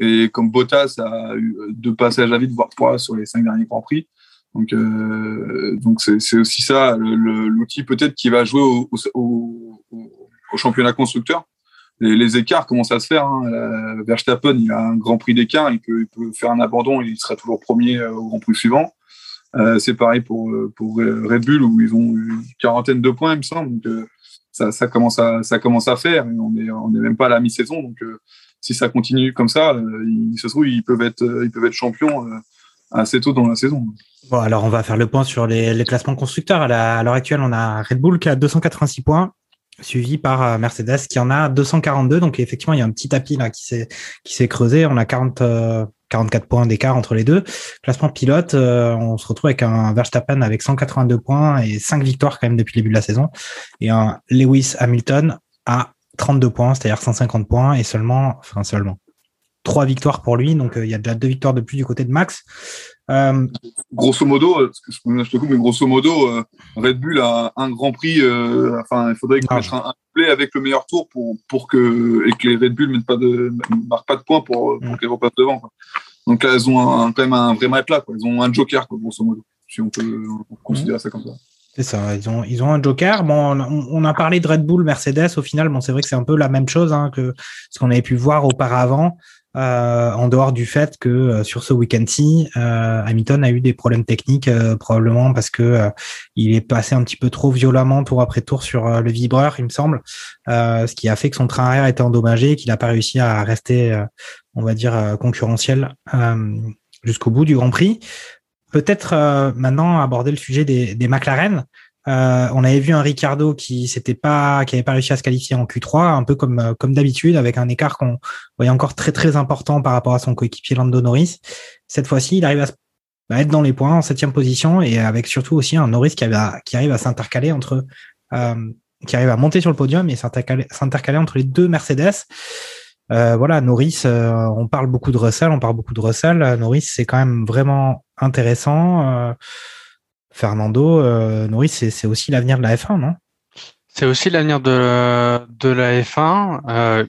Et comme Bottas a eu deux passages à vide, voire trois sur les cinq derniers Grands Prix. Donc, euh, donc c'est, aussi ça l'outil peut-être qui va jouer au, championnat constructeur. Les, les écarts commencent à se faire. Hein. Euh, Verstappen, il a un Grand Prix d'écart, il peut, faire un abandon il sera toujours premier euh, au Grand Prix suivant. Euh, c'est pareil pour, euh, pour Red Bull où ils ont une quarantaine de points, il me semble. Donc, euh, ça, commence à, faire. On n'est même pas à la mi-saison. Donc, euh, si ça continue comme ça, euh, il se trouve, ils peuvent être, ils peuvent être champions euh, assez tôt dans la saison. Bon, alors on va faire le point sur les, classements constructeurs. À l'heure actuelle, on a Red Bull qui a 286 points, suivi par euh, Mercedes qui en a 242. Donc effectivement, il y a un petit tapis là qui s'est qui s'est creusé. On a 40 euh, 44 points d'écart entre les deux. Classement pilote, euh, on se retrouve avec un Verstappen avec 182 points et 5 victoires quand même depuis le début de la saison, et un Lewis Hamilton à 32 points, c'est-à-dire 150 points et seulement, enfin seulement trois victoires pour lui. Donc euh, il y a déjà deux victoires de plus du côté de Max. Euh, Grosso modo, euh, je, te coupe, mais grosso modo, euh, Red Bull a un grand prix. enfin, il faudrait qu'ils Ah, mettent un, play avec le meilleur tour pour, pour que, et que les Red Bull ne marquent pas de points pour, pour Mm. qu'ils repassent devant. Quoi. Donc là, elles ont un- quand même un vrai là. Quoi. Ils ont un joker, quoi, grosso modo, si on peut considérer ça comme ça. C'est ça, ils ont, ils ont un joker. Bon, on, a parlé de Red Bull, Mercedes. Au final, bon, c'est vrai que c'est un peu la même chose hein, que ce qu'on avait pu voir auparavant, euh, en dehors du fait que euh, sur ce week-end-ci, euh, Hamilton a eu des problèmes techniques, euh, probablement parce que euh, il est passé un petit peu trop violemment tour après tour sur euh, le vibreur, il me semble, ce qui a fait que son train arrière était endommagé, et qu'il n'a pas réussi à rester, on va dire, concurrentiel jusqu'au bout du Grand Prix. Peut-être euh, maintenant aborder le sujet des, McLaren. Euh, on avait vu un Ricardo qui s'était pas, qui avait pas réussi à se qualifier en Q3, un peu comme euh, comme d'habitude, avec un écart qu'on voyait encore très très important par rapport à son coéquipier Lando Norris. Cette fois-ci, il arrive à, être dans les points en septième position et avec surtout aussi un Norris qui, qui arrive à s'intercaler entre, qui arrive à monter sur le podium et s'intercaler entre les deux Mercedes. Voilà, Norris, on parle beaucoup de Russell, on parle beaucoup de Russell. Norris, c'est quand même vraiment intéressant. Euh, Fernando, euh, Norris, c'est c'est aussi l'avenir de la F1, non? C'est aussi l'avenir de, de la F1. Euh,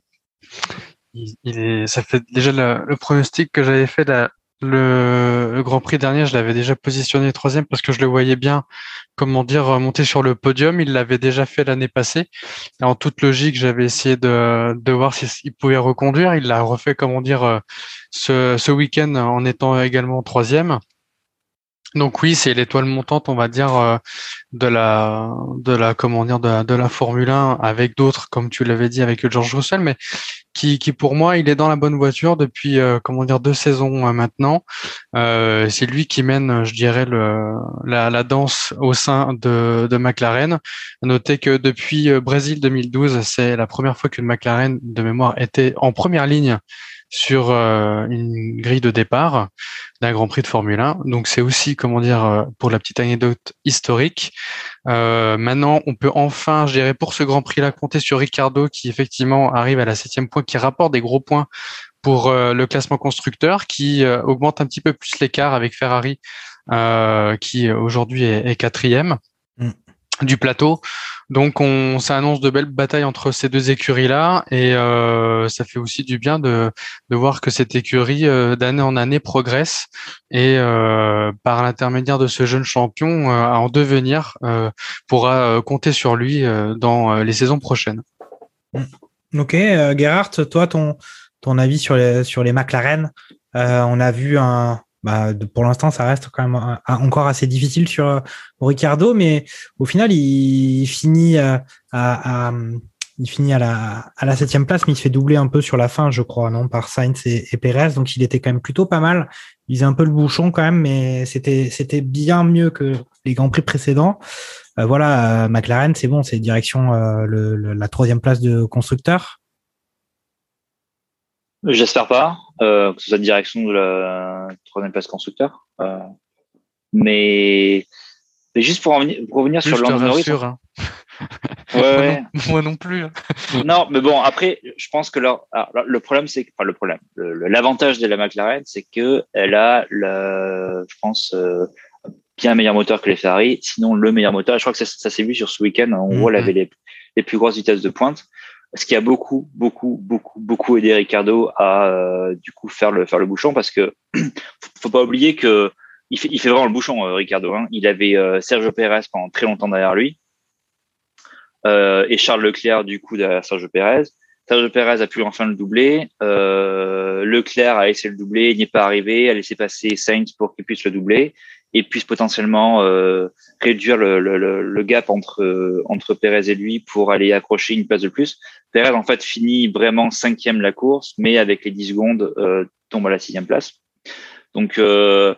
il, est, ça fait déjà le, pronostic que j'avais fait la- le, Grand Prix dernier, je l'avais déjà positionné troisième parce que je le voyais bien, comment dire, monter sur le podium. Il l'avait déjà fait l'année passée. Et en toute logique, j'avais essayé de, de voir s'il pouvait reconduire. Il l'a refait, comment dire, euh, ce, ce week-end en étant également troisième. Donc oui, c'est l'étoile montante, on va dire, euh, de la, de la, comment dire, de la, de la Formule 1 avec d'autres, comme tu l'avais dit, avec George Russell, mais qui, qui pour moi, il est dans la bonne voiture depuis, euh, comment dire, deux saisons euh, maintenant. C'est lui qui mène, je dirais, la, danse au sein de, de McLaren. À noter que depuis Brésil 2012, c'est la première fois que McLaren, de mémoire, était en première ligne sur euh, une grille de départ d'un Grand Prix de Formule 1. Donc c'est aussi, comment dire, euh, pour la petite anecdote historique. Euh, maintenant, on peut enfin, je dirais, pour ce Grand Prix-là, compter sur Ricardo qui effectivement arrive à la septième point, qui rapporte des gros points pour euh, le classement constructeur, qui augmente un petit peu plus l'écart avec Ferrari, qui aujourd'hui est, est quatrième Mm. Du plateau. Donc on ça annonce de belles batailles entre ces deux écuries là et euh, ça fait aussi du bien de, voir que cette écurie euh, d'année en année progresse et euh, par l'intermédiaire de ce jeune champion à en devenir pourra compter sur lui dans les saisons prochaines. Ok, euh, Gerhardt, toi, ton, avis sur les, sur les McLaren On a vu un. Bah, pour l'instant, ça reste quand même encore assez difficile sur euh, Ricardo, mais au final, il, finit euh, à, à- il finit à la, septième place, mais il se fait doubler un peu sur la fin, je crois, non, par Sainz et, et Perez. Donc, il était quand même plutôt pas mal. Il faisait un peu le bouchon quand même, mais c'était, bien mieux que les grands prix précédents. Euh, voilà, euh, McLaren, c'est bon, c'est direction le, le- la troisième place de constructeur. J'espère pas, euh, ce soit direction de la troisième place constructeur. Euh, mais, mais juste pour, en venir- pour revenir sur Lando Norris. hein. Ouais, Moi ouais. non- moi non plus. hein. non, mais bon, après, je pense que leur, alors, là, le problème, c'est que, enfin, le problème, l'avantage de la McLaren, c'est que elle a, le, je pense, euh, bien meilleur moteur que les Ferrari, sinon le meilleur moteur. Je crois que ça, ça s'est vu sur ce week-end. En gros, elle Mhm. avait les, les plus grosses vitesses de pointe, ce qui a beaucoup, beaucoup, beaucoup, beaucoup aidé Ricardo à euh, du coup faire le faire le bouchon, parce que faut pas oublier que il fait, il fait vraiment le bouchon, euh, Ricardo. Hein. Il avait euh, Sergio Perez pendant très longtemps derrière lui et Charles Leclerc du coup derrière Sergio Perez. Sergio Perez a pu enfin le doubler. Leclerc a essayé le doubler, il n'y est pas arrivé, a laissé passer Sainz pour qu'il puisse le doubler et puisse potentiellement euh, réduire le, le, le, gap entre entre Perez et lui pour aller accrocher une place de plus. Perez en fait finit vraiment cinquième la course, mais avec les 10 secondes euh, tombe à la sixième place. Donc, euh,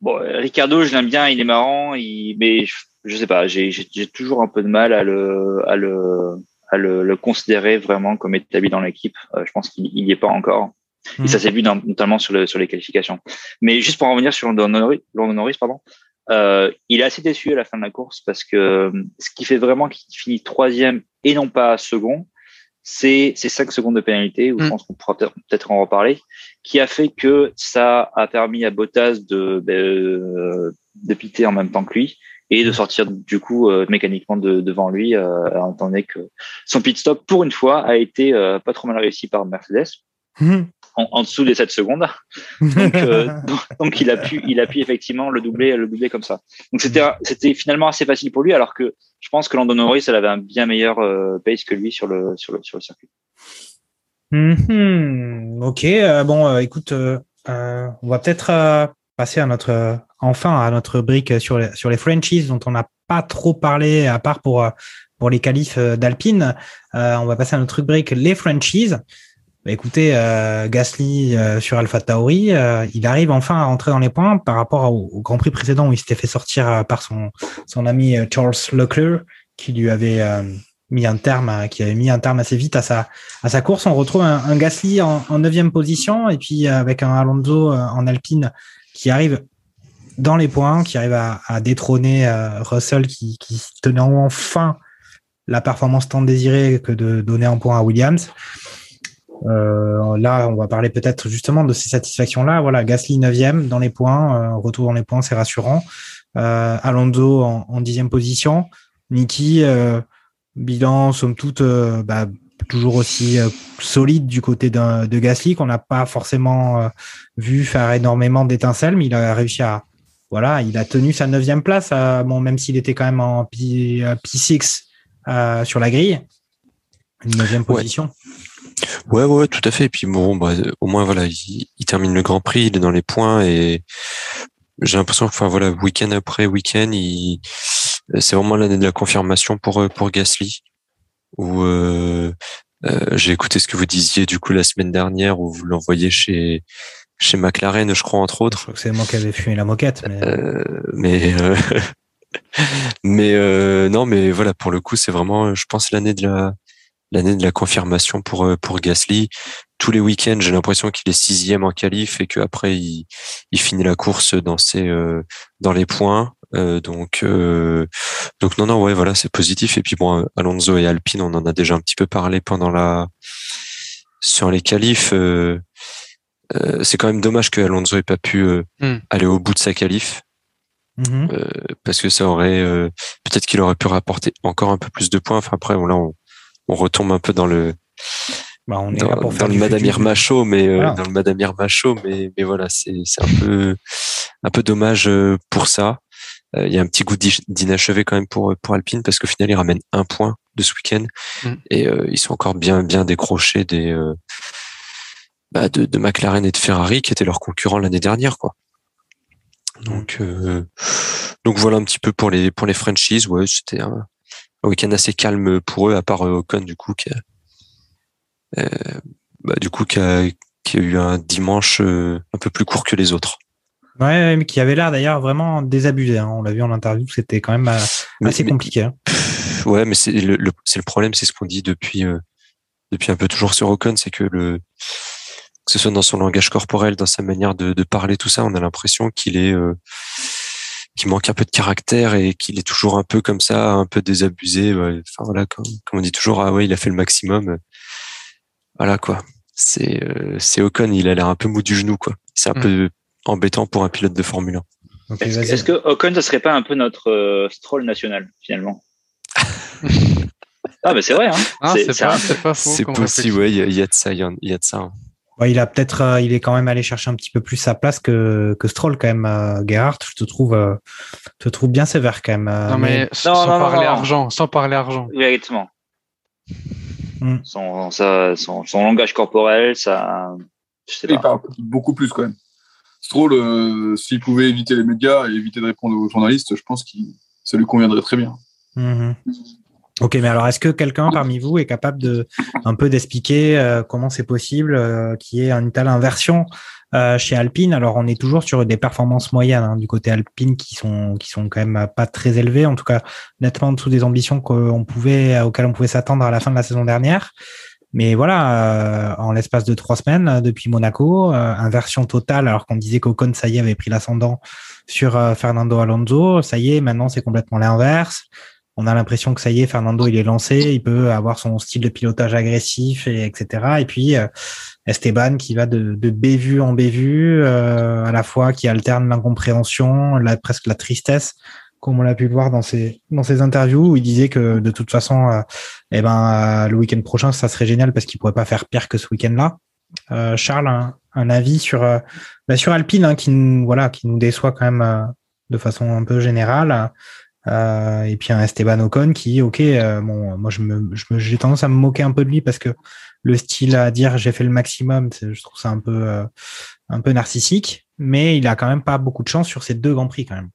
bon, Ricardo, je l'aime bien, il est marrant, il, mais je, sais pas, j'ai j'ai toujours un peu de mal à le, à le, à le, le considérer vraiment comme établi dans l'équipe. Euh, je pense qu'il n'y est pas encore. Et ça s'est vu dans- notamment sur, le, sur les qualifications. Mais juste pour en revenir sur Norris, Norris, pardon, euh, il est assez déçu à la fin de la course parce que euh, ce qui fait vraiment qu'il finit troisième et non pas second, c'est ces cinq secondes de pénalité, où je Mm. pense qu'on pourra peut-être en reparler, qui a fait que ça a permis à Bottas de, de, de piter en même temps que lui et de sortir du coup euh, mécaniquement de- devant lui, euh, étant donné que son pit stop pour une fois a été euh, pas trop mal réussi par Mercedes. En, en dessous des 7 secondes. Donc, euh, donc, il a pu, il a pu effectivement le doubler, le doubler comme ça. Donc c'était, c'était finalement assez facile pour lui, alors que je pense que Lando Norris, elle avait un bien meilleur euh, pace que lui sur le, sur le, sur le circuit. Mhm. Ok, euh, bon, euh, écoute, euh, euh, on va peut-être euh, passer à notre, euh, enfin, à notre brique sur les, sur les franchises dont on n'a pas trop parlé, à part pour, euh, pour les qualifs d'Alpine. Euh, on va passer à notre rubrique les franchises. Bah, écoutez, euh, Gasly euh, sur Alpha Tauri, euh, il arrive enfin à rentrer dans les points par rapport au, Grand Prix précédent où il s'était fait sortir par son, son ami Charles Leclerc qui lui avait mis un terme, qui avait mis un terme assez vite à sa, à sa course. On retrouve un, Gasly en, neuvième position et puis avec un Alonso en Alpine qui arrive dans les points, qui arrive à, détrôner Russell qui, qui tenait enfin la performance tant désirée que de donner un point à Williams. Euh, là, on va parler peut-être justement de ces satisfactions-là. Voilà, Gasly 9e dans les points, euh, retour dans les points, c'est rassurant. Euh, Alonso en, dixième position. Niki, euh, bilan somme toute euh, bah, toujours aussi euh, solide du côté de Gasly qu'on n'a pas forcément euh, vu faire énormément d'étincelles, mais il a réussi à voilà, il a tenu sa neuvième place, euh, bon même s'il était quand même en P, euh, P6 euh, sur la grille, une neuvième position. Ouais, ouais, ouais, tout à fait. Et puis bon, bah, au moins voilà, il, il termine le Grand Prix, il est dans les points et j'ai l'impression que, enfin voilà, week-end après week-end, il, c'est vraiment l'année de la confirmation pour euh, pour Gasly. Où euh, euh, j'ai écouté ce que vous disiez du coup la semaine dernière où vous l'envoyez chez chez McLaren, je crois entre autres. c'est moi qui avais fumé la moquette, mais Euh, mais euh, mais euh, non, mais voilà, pour le coup, c'est vraiment, je pense, l'année de la l'année de la confirmation pour euh, pour Gasly. Tous les week-ends, j'ai l'impression qu'il est sixième en qualif et qu'après il il finit la course dans ses euh, dans les points. Euh, donc euh, donc non non ouais voilà c'est positif et puis bon Alonso et Alpine on en a déjà un petit peu parlé pendant la sur les qualifs. euh, euh, c'est quand même dommage que Alonso ait pas pu euh, Hmm. aller au bout de sa qualif Mhm. euh, parce que ça aurait euh, peut-être qu'il aurait pu rapporter encore un peu plus de points. Enfin après on- là on, on retombe un peu dans le Bah, on est dans, là pour dans faire le Madame futur. Irma Show, mais euh, Voilà. dans le Madame Irma Show, mais mais voilà c'est c'est un peu un peu dommage euh, pour ça. Euh, Il y a un petit goût d'inachevé quand même pour pour Alpine parce qu'au final ils ramènent un point de ce week-end Mm. et euh, ils sont encore bien bien décrochés des euh, bah, de, de McLaren et de Ferrari qui étaient leurs concurrents l'année dernière quoi. Donc euh, donc voilà un petit peu pour les pour les franchises. Ouais, c'était un, un week-end assez calme pour eux, à part euh, Ocon du coup qui a, euh, bah, du coup qui a, qui a eu un dimanche euh, un peu plus court que les autres. Ouais, mais qui avait l'air d'ailleurs vraiment désabusé. hein. On l'a vu en interview, c'était quand même assez mais- compliqué. hein. Ouais, mais c'est le, le- c'est le problème, c'est ce qu'on dit depuis euh, depuis un peu toujours sur Ocon, c'est que le que ce soit dans son langage corporel, dans sa manière de, de parler, tout ça, on a l'impression qu'il est euh, qu'il manque un peu de caractère et qu'il est toujours un peu comme ça, un peu désabusé. ouais. Enfin voilà, comme, comme on dit toujours, ah ouais, il a fait le maximum. Voilà quoi. C'est euh, c'est Ocon, il a l'air un peu mou du genou quoi. C'est un Mm. peu embêtant pour un pilote de Formule 1. Donc, Est-ce que Ocon, ce serait pas un peu notre euh, stroll national, finalement? Ah, mais c'est vrai, hein Ah, C'est- pas, un- c'est pas faux. C'est possible, ouais, il y, a- il y a de ça, il y a, il y a de ça. hein. Ouais, il a peut-être, euh, il est quand même allé chercher un petit peu plus sa place que, que Stroll quand même. Euh, Gerhardt, je te trouve, euh, te trouve bien sévère quand même. euh, Non, mais sans Non, non, non, parler non. argent, sans parler argent. Exactement. Hmm. Son, sa- son, son langage corporel, ça. Je sais Il pas. parle beaucoup plus quand même. Stroll, euh, s'il pouvait éviter les médias et éviter de répondre aux journalistes, je pense que ça lui conviendrait très bien. Mhm. Ok, mais alors est-ce que quelqu'un parmi vous est capable de un peu d'expliquer euh, comment c'est possible euh, qu'il y ait une telle inversion euh, chez Alpine? Alors, on est toujours sur des performances moyennes hein, du côté Alpine qui sont qui sont quand même pas très élevées, en tout cas nettement en dessous des ambitions qu'on pouvait auxquelles on pouvait s'attendre à la fin de la saison dernière. Mais voilà, euh, en l'espace de trois semaines depuis Monaco, inversion totale, alors qu'on disait qu'Ocon, ça y est, avait pris l'ascendant sur Fernando Alonso. Ça y est, maintenant c'est complètement l'inverse on a l'impression que ça y est, Fernando, il est lancé, il peut avoir son style de pilotage agressif, et etc. Et puis euh, Esteban qui va de, de bévue en bévue, euh, à la fois qui alterne l'incompréhension, la, presque la tristesse, comme on l'a pu voir dans ses dans ses interviews où il disait que de toute façon, euh, eh ben le week-end prochain, ça serait génial parce qu'il pourrait pas faire pire que ce week-end-là. Charles, un, avis sur bah, sur Alpine hein, qui nous voilà qui nous déçoit quand même de façon un peu générale. Euh, et puis un Esteban Ocon qui, ok, euh, bon, moi je me, j'ai tendance à me moquer un peu de lui parce que le style à dire j'ai fait le maximum, je trouve ça un peu, euh, un peu narcissique, mais il a quand même pas beaucoup de chance sur ces deux grands prix quand même.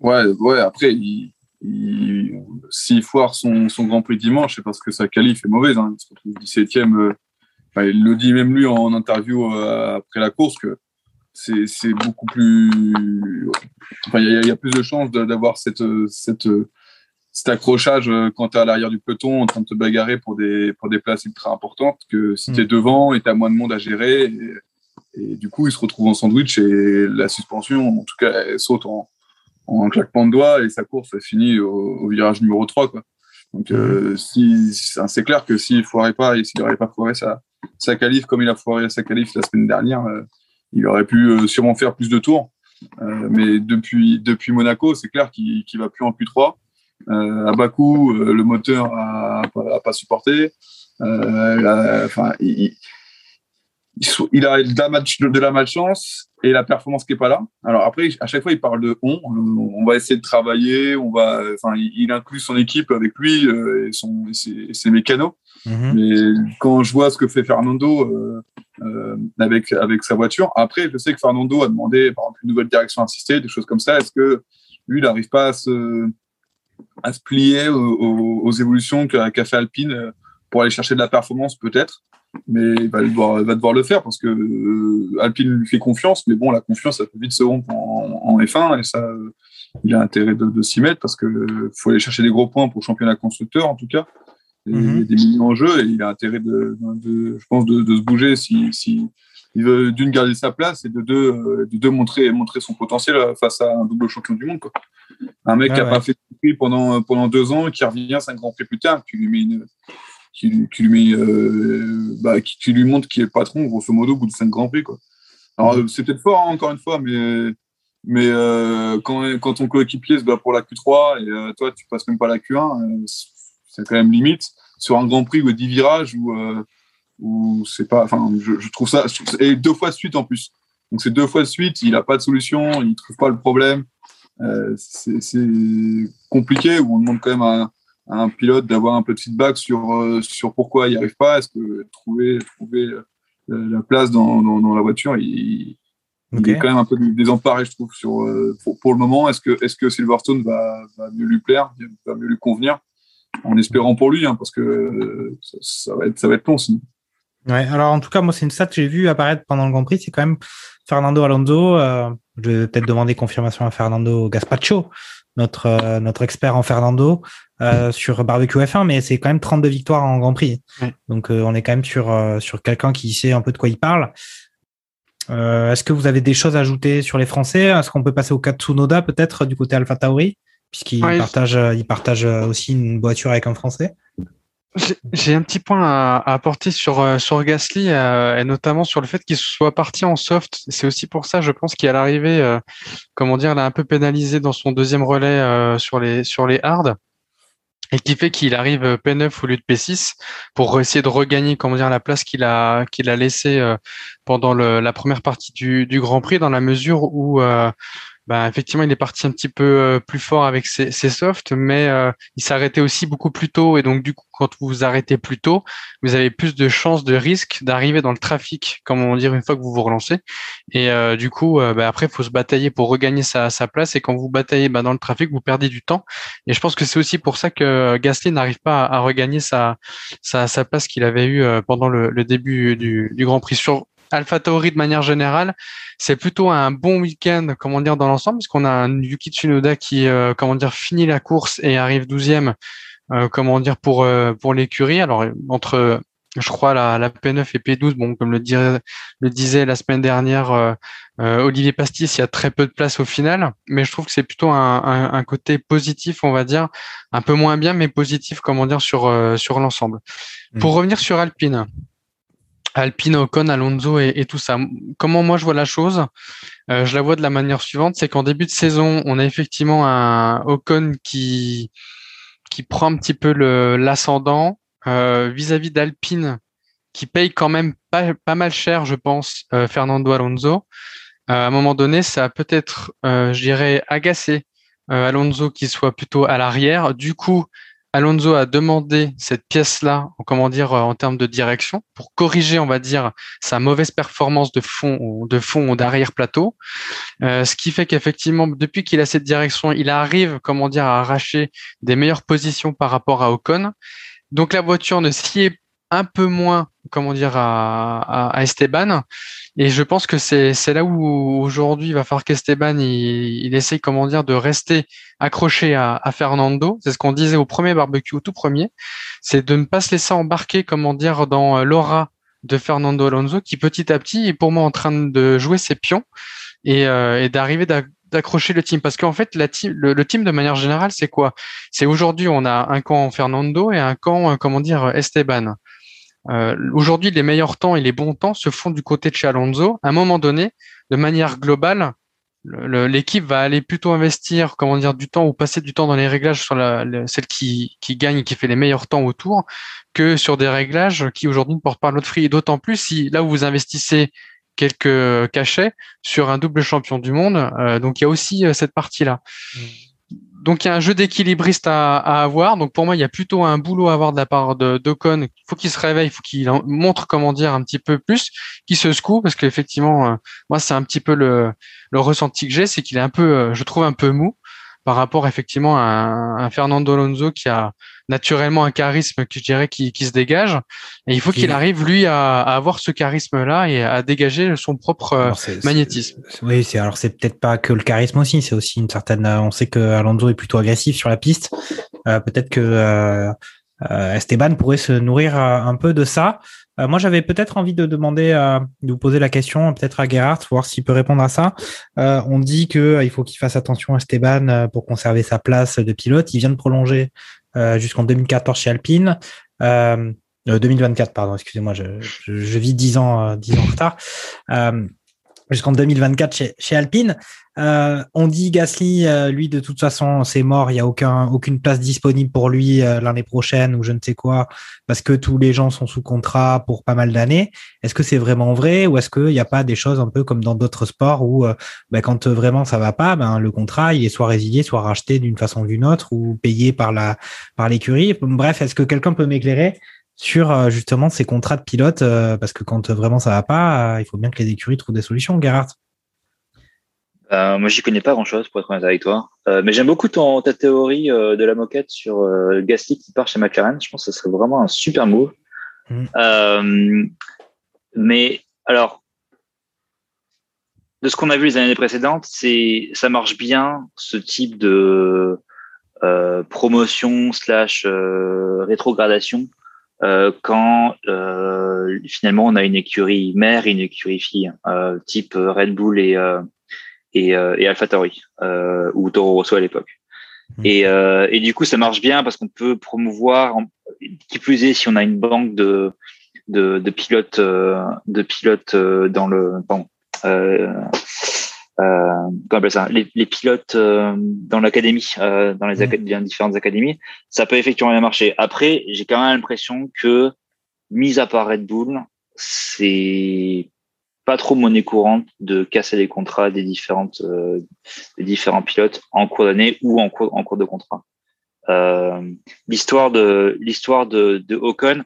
Ouais, ouais. Après, s'il foire son, son Grand Prix dimanche, c'est parce que sa qualif est mauvaise. Hein. Il se retrouve 17e. il le dit même lui en interview après la course que c'est beaucoup plus. Enfin, il y, a plus de chances d'avoir cette, cette, cet accrochage euh, quand tu es à l'arrière du peloton en train de te bagarrer pour des, pour des places ultra importantes que si tu es mm. devant et tu as moins de monde à gérer. Et, du coup, il se retrouve en sandwich et la suspension, en tout cas, elle saute en, en claquement de doigts et sa course finit au, virage numéro 3. Quoi. Donc, euh, mm. si, c'est clair que s'il ne foirait pas et s'il n'aurait pas foiré sa, sa qualif comme il a foiré sa qualif la semaine dernière, euh, il aurait pu euh, sûrement faire plus de tours. Euh, mais depuis, depuis Monaco, c'est clair qu'il ne va plus en Q3. Euh, à Bakou, le moteur a, pas supporté. Enfin, il, a de la, match, de la malchance et la performance qui est pas là. Alors après, à chaque fois, il parle de on. On va essayer de travailler. On va, enfin, il, inclut son équipe avec lui et, son, et ses, mécanos. Mhm. Mais quand je vois ce que fait Fernando euh, euh, avec, avec sa voiture, après, je sais que Fernando a demandé, par exemple, une nouvelle direction assistée, des choses comme ça. Est-ce que lui, il n'arrive pas à se, à se plier aux, évolutions qu'a fait Alpine pour aller chercher de la performance, peut-être mais il va devoir, va devoir le faire parce que euh, Alpine lui fait confiance, mais bon, la confiance, ça peut vite se rompre en, F1 et ça, il a intérêt de, s'y mettre parce que faut aller chercher des gros points pour le championnat constructeur en tout cas. Il y a mhm. des millions en jeu et il a intérêt de, je pense, de, se bouger si, si il veut d'une garder sa place et de deux, de deux montrer, montrer son potentiel face à un double champion du monde. Quoi. Un mec qui n'a pas fait de prix pendant, pendant deux ans, qui revient cinq grands prix plus tard, qui lui met une, qui, qui lui euh, bah, qui, lui montre qui est le patron, grosso modo, au bout de cinq grands prix. Quoi. Alors, euh, c'est peut-être fort, hein, encore une fois, mais, mais euh, quand, quand ton coéquipier se bat pour la Q3 et toi, tu passes même pas la Q1, c'est quand même limite. Sur un grand prix ou 10 virages où, où c'est pas. Enfin, je, je, trouve ça. Et deux fois de suite en plus. Donc, c'est deux fois de suite, il n'a pas de solution, il trouve pas le problème. c'est compliqué, où on demande quand même à un pilote d'avoir un peu de feedback sur, euh, sur pourquoi il n'y arrive pas. Est-ce que trouver, trouver euh, la place dans, dans, la voiture, il, est quand même un peu désemparé, je trouve, sur, euh, pour, pour le moment. Est-ce que, est que Silverstone va, va, mieux lui plaire, va mieux lui convenir En espérant pour lui, hein, parce que ça, va être, ça va être long sinon. Ouais, alors en tout cas, moi, c'est une stat que j'ai vue apparaître pendant le Grand Prix, c'est quand même Fernando Alonso. je vais peut-être demander confirmation à Fernando Gaspacho, notre, notre expert en Fernando. Euh, sur Barbecue F1, mais c'est quand même 32 victoires en Grand Prix. Donc euh, on est quand même sur, euh, sur quelqu'un qui sait un peu de quoi il parle. Est-ce que vous avez des choses à ajouter sur les Français? Est-ce qu'on peut passer au cas de Tsunoda peut-être du côté Alpha Tauri puisqu'il partage, il partage aussi une voiture avec un Français? J'ai un petit point à, apporter sur sur Gasly et notamment sur le fait qu'il soit parti en soft. C'est aussi pour ça, je pense, qu'à l'arrivée, comment dire, l'a un peu pénalisé dans son deuxième relais sur les sur les hards et qui fait qu'il arrive P9 au lieu de P6 pour essayer de regagner comment dire la place qu'il a qu'il a laissé euh, pendant le, la première partie du, du, Grand Prix dans la mesure où euh, bah, effectivement, il est parti un petit peu euh, plus fort avec ses, ses softs, mais euh, il s'arrêtait aussi beaucoup plus tôt. Et donc, du coup, quand vous vous arrêtez plus tôt, vous avez plus de chances de risque d'arriver dans le trafic, comme on dire, une fois que vous vous relancez. Et euh, du coup, bah, après, il faut se batailler pour regagner sa, place. Et quand vous bataillez bah, dans le trafic, vous perdez du temps. Et je pense que c'est aussi pour ça que Gasly n'arrive pas à, regagner sa, place qu'il avait eue pendant le, début du, du Grand Prix. AlphaTauri de manière générale, c'est plutôt un bon week-end, comment dire, dans l'ensemble, parce qu'on a un Yuki Tsunoda qui, euh, comment dire, finit la course et arrive douzième, euh, comment dire, pour euh, pour l'écurie. Alors entre je crois la, la P9 et P12, bon, comme le, dirait, le disait la semaine dernière euh, euh, Olivier Pastis, il y a très peu de place au final, mais je trouve que c'est plutôt un, un, un, côté positif, on va dire, un peu moins bien, mais positif, comment dire, sur euh, sur l'ensemble. Mmh. Pour revenir sur Alpine, Alpine, Ocon, Alonso et, tout ça. Comment moi je vois la chose euh, Je la vois de la manière suivante, c'est qu'en début de saison, on a effectivement un Ocon qui qui prend un petit peu l'ascendant euh, vis-à-vis d'Alpine, qui paye quand même pas, mal cher, je pense, euh, Fernando Alonso. À un moment donné, ça a peut-être, je dirais, agacé Alonso qui soit plutôt à l'arrière. Du coup, Alonso a demandé cette pièce-là, comment dire, en termes de direction, pour corriger, on va dire, sa mauvaise performance de fond, de fond d'arrière plateau. Euh, ce qui fait qu'effectivement, depuis qu'il a cette direction, il arrive, comment dire, à arracher des meilleures positions par rapport à Ocon. Donc la voiture ne s'y est un peu moins, comment dire, à, à, à Esteban. Et je pense que c'est là où aujourd'hui il va falloir qu'Esteban il, il essaye, comment dire, de rester accroché à, à Fernando. C'est ce qu'on disait au premier barbecue, au tout premier, c'est de ne pas se laisser embarquer, comment dire, dans l'aura de Fernando Alonso, qui petit à petit est pour moi en train de jouer ses pions et, euh, et d'arriver d'accrocher le team parce qu'en fait la team, le, le, team de manière générale c'est quoi? C'est aujourd'hui on a un camp Fernando et un camp comment dire Esteban euh, aujourd'hui les meilleurs temps et les bons temps se font du côté de chez Alonso à un moment donné de manière globale l'équipe va aller plutôt investir comment dire du temps ou passer du temps dans les réglages sur la, celle qui, qui gagne et qui fait les meilleurs temps autour que sur des réglages qui aujourd'hui ne portent pas l'autre fruit et d'autant plus si là où vous investissez quelques cachets sur un double champion du monde. Euh, donc il y a aussi euh, cette partie-là. Mmh. Donc il y a un jeu d'équilibriste à, avoir. Donc pour moi, il y a plutôt un boulot à avoir de la part de d'Ocon. Il faut qu'il se réveille, il faut qu'il montre comment dire un petit peu plus, qu'il se secoue parce qu'effectivement, euh, moi c'est un petit peu le, le ressenti que j'ai, c'est qu'il est un peu, euh, je trouve un peu mou par rapport effectivement à un, un Fernando Alonso qui a naturellement un charisme que je dirais qui, qui se dégage et il faut qu'il arrive lui à, à, avoir ce charisme là et à dégager son propre alors magnétisme. oui, c'est alors c'est peut-être pas que le charisme aussi, c'est aussi une certaine on sait que Alonso est plutôt agressif sur la piste. Euh, peut-être que euh, Esteban pourrait se nourrir un peu de ça. Euh, moi, j'avais peut-être envie de demander, euh, de vous poser la question, peut-être à Gerhardt, voir s'il peut répondre à ça. Euh, on dit que il faut qu'il fasse attention à Esteban pour conserver sa place de pilote. Il vient de prolonger jusqu'en 2014 chez Alpine. 2024, pardon, excusez-moi, je, je, je, vis 10 ans, 10 ans en retard jusqu'en 2024 chez, chez Alpine. Euh, on dit Gasly, euh, lui de toute façon c'est mort, il y a aucun aucune place disponible pour lui euh, l'année prochaine ou je ne sais quoi parce que tous les gens sont sous contrat pour pas mal d'années. Est-ce que c'est vraiment vrai ou est-ce qu'il n'y a pas des choses un peu comme dans d'autres sports où ben, quand vraiment ça va pas, ben le contrat il est soit résilié, soit racheté d'une façon ou d'une autre ou payé par la par l'écurie. Bref, est-ce que quelqu'un peut m'éclairer sur justement ces contrats de pilote parce que quand vraiment ça va pas, il faut bien que les écuries trouvent des solutions, Gerhardt. Euh, moi, j'y connais pas grand-chose pour être honnête avec toi, euh, mais j'aime beaucoup ton ta théorie euh, de la moquette sur euh, Gasly qui part chez McLaren. Je pense que ce serait vraiment un super move. Mmh. mais alors, de ce qu'on a vu les années précédentes, c'est ça marche bien ce type de promotion slash rétrogradation quand finalement on a une écurie mère et une écurie fille, type Red Bull et et, euh, et AlphaTauri euh, ou Toro Rosso à l'époque. Mmh. Et, euh, et du coup, ça marche bien parce qu'on peut promouvoir, qui plus est, si on a une banque de de, de pilotes de pilotes dans le bon, euh, ça? Les, les pilotes euh, dans l'académie euh, dans les, mmh. différentes académies ça peut effectivement bien marcher après j'ai quand même l'impression que mis à part Red Bull c'est pas trop monnaie courante de casser les contrats des différentes euh, des différents pilotes en cours d'année ou en cours en cours de contrat. L'histoire de l'histoire de, de Ocon,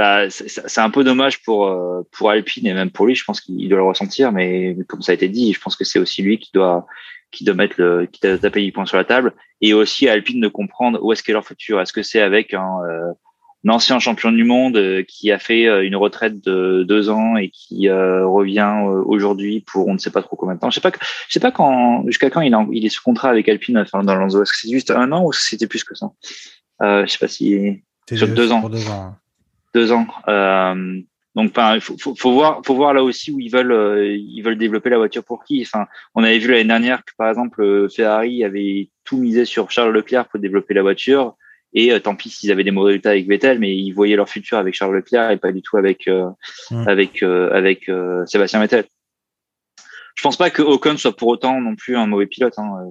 bah, c'est un peu dommage pour euh, pour Alpine et même pour lui. Je pense qu'il doit le ressentir, mais comme ça a été dit, je pense que c'est aussi lui qui doit qui doit mettre le qui doit taper les points sur la table et aussi à Alpine de comprendre où est-ce qu'est leur futur. Est-ce que c'est avec un ancien champion du monde euh, qui a fait euh, une retraite de deux ans et qui euh, revient aujourd'hui pour on ne sait pas trop combien de temps. Je sais pas, je sais pas quand jusqu'à quand il, il est sous contrat avec Alpine Fernando Alonso. Est-ce que c'est juste un an ou c'était plus que ça? Euh, Je sais pas si sur deux, ans. Deux ans. Deux ans. Euh, donc, enfin, faut, faut, faut, voir, faut voir là aussi où ils veulent, ils veulent développer la voiture pour qui. Enfin, on avait vu l'année dernière que par exemple Ferrari avait tout misé sur Charles Leclerc pour développer la voiture. Et euh, tant pis s'ils avaient des mauvais résultats avec Vettel, mais ils voyaient leur futur avec Charles Leclerc et pas du tout avec euh, mm. avec euh, avec Sébastien Vettel. Je pense pas que Ocon soit pour autant non plus un mauvais pilote. Hein.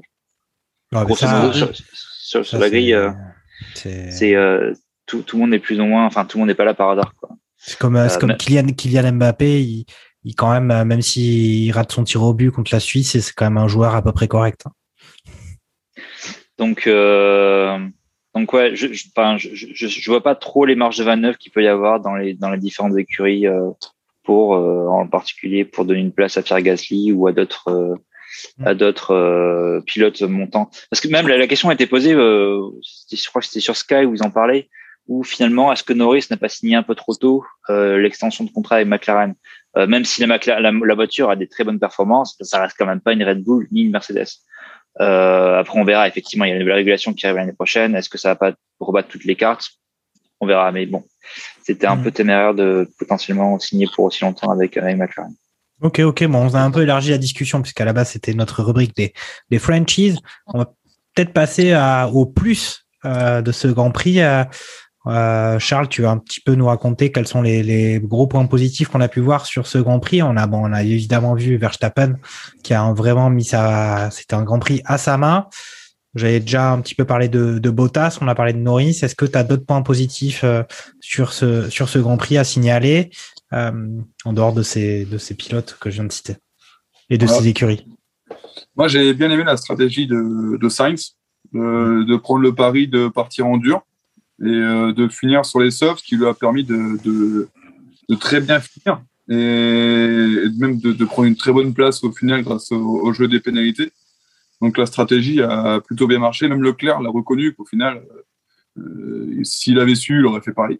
ça, sur, sur, la grille, c'est tout, tout le monde est plus ou moins, enfin tout le monde n'est pas là par hasard. C'est comme, comme Kylian, Kylian Mbappé, il, il quand même, même s'il rate son tir au but contre la Suisse, c'est quand même un joueur à peu près correct. Hein. Donc, euh, donc ouais, je, je, je, je, vois pas trop les marges de 29 qu'il peut y avoir dans les dans les différentes écuries euh, pour euh, en particulier pour donner une place à Pierre Gasly ou à d'autres euh, mm. à d'autres pilotes montants. Parce que même la, question a été posée, je crois que c'était sur Sky où ils en parlaient, où finalement est-ce que Norris n'a pas signé un peu trop tôt l'extension de contrat avec McLaren, même si la, la, la, voiture a des très bonnes performances, ça reste quand même pas une Red Bull ni une Mercedes. Euh, après, on verra. Effectivement, il y a une nouvelle régulation qui arrive l'année prochaine. Est-ce que ça va pas rebattre toutes les cartes? On verra. Mais bon, c'était un mm. peu téméraire de potentiellement signer pour aussi longtemps avec, avec McLaren. Ok, ok. Bon, on a un peu élargi la discussion puisqu'à la base c'était notre rubrique des, des franchises. On va peut-être passer à, au plus euh, de ce Grand Prix. Euh, euh, Charles, tu vas un petit peu nous raconter quels sont les, gros points positifs qu'on a pu voir sur ce Grand Prix. On a, bon, on a évidemment vu Verstappen qui a vraiment mis sa, c'était un Grand Prix à sa main. J'avais déjà un petit peu parlé de, de Bottas, on a parlé de Norris. Est-ce que tu as d'autres points positifs euh, sur ce sur ce Grand Prix à signaler euh, en dehors de ces de ces pilotes que je viens de citer et de ces écuries? Moi, j'ai bien aimé la stratégie de, de Sainz de, de prendre le pari de partir en dur et euh, de finir sur les softs, qui lui a permis de, de, de très bien finir et, même de, de, prendre une très bonne place au final grâce au, jeu des pénalités. Donc la stratégie a plutôt bien marché. Même Leclerc l'a reconnu qu'au final, euh, s'il avait su, il aurait fait pareil.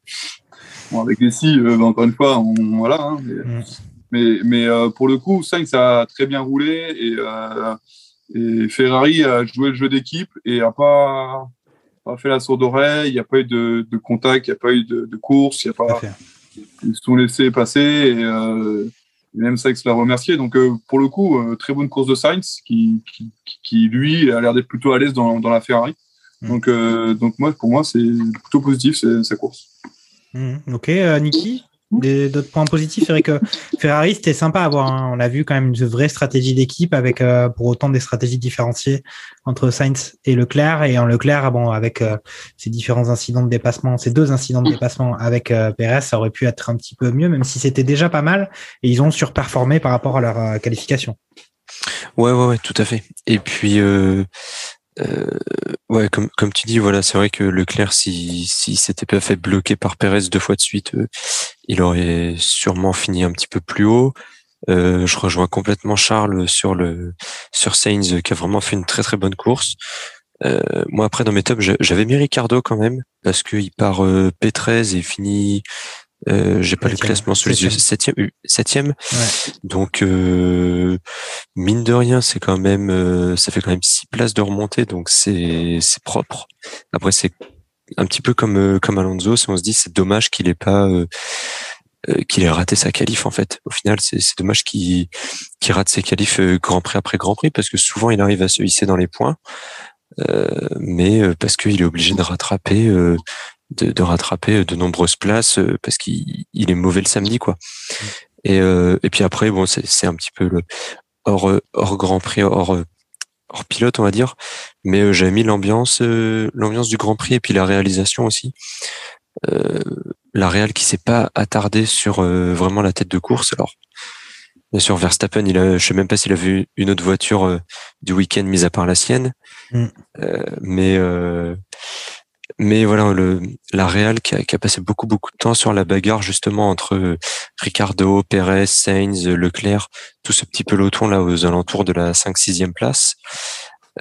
Bon, avec les si, euh, encore une fois, on, voilà. Hein, mais, mm. mais, mais euh, pour le coup, Sainz a très bien roulé et, euh, et Ferrari a joué le jeu d'équipe et a pas pas fait la sourde oreille, il n'y a pas eu de, de contact, il n'y a pas eu de, de course, il y a pas. Ils se sont laissés passer et, euh, et même Sainz l'a remercié. Donc euh, pour le coup, euh, très bonne course de Sainz qui, qui, qui lui a l'air d'être plutôt à l'aise dans, dans la Ferrari. Mm. Donc, euh, donc moi, pour moi, c'est plutôt positif sa course. Mm. Ok, Niki? D'autres points positifs, c'est vrai que Ferrari c'était sympa à voir. Hein. On a vu quand même une vraie stratégie d'équipe avec euh, pour autant des stratégies différenciées entre Sainz et Leclerc. Et en Leclerc, bon, avec euh, ces différents incidents de dépassement, ces deux incidents de dépassement avec euh, Perez, ça aurait pu être un petit peu mieux, même si c'était déjà pas mal. Et ils ont surperformé par rapport à leur qualification. Ouais, ouais, ouais, tout à fait. Et puis euh, ouais, comme, tu dis, voilà, c'est vrai que Leclerc, si, si s'était pas fait bloquer par Perez deux fois de suite, euh, il aurait sûrement fini un petit peu plus haut. Euh, je rejoins complètement Charles sur le sur Sainz qui a vraiment fait une très très bonne course. Euh, moi après dans mes tops j'avais mis Ricardo quand même parce qu'il part euh, P13 et finit euh, j'ai pas le classement sous les yeux. Septième. Septième. Ouais. Donc euh, mine de rien, c'est quand même, euh, ça fait quand même six places de remontée, donc c'est c'est propre. Après c'est un petit peu comme euh, comme Alonso, si on se dit c'est dommage qu'il ait pas qu'il ait raté sa qualif en fait. Au final, c'est c'est dommage qu'il qu'il rate ses qualifs Grand Prix après Grand Prix parce que souvent il arrive à se hisser dans les points. mais parce qu'il est obligé de rattraper de, de, rattraper de nombreuses places euh, parce qu'il il est mauvais le samedi quoi. Et, euh, et puis après bon c'est un petit peu le hors hors Grand Prix hors hors pilote on va dire, mais euh, j'ai mis l'ambiance l'ambiance du Grand Prix et puis la réalisation aussi. Euh, la Real qui s'est pas attardée sur vraiment la tête de course alors. Bien sûr, Verstappen, il a, je sais même pas s'il a vu une autre voiture du week-end mise à part la sienne, mm. mais mais voilà, le, la Real qui a, qui a, passé beaucoup beaucoup de temps sur la bagarre justement entre Ricardo, Perez, Sainz, Leclerc, tout ce petit peloton là aux alentours de la 5-6e place.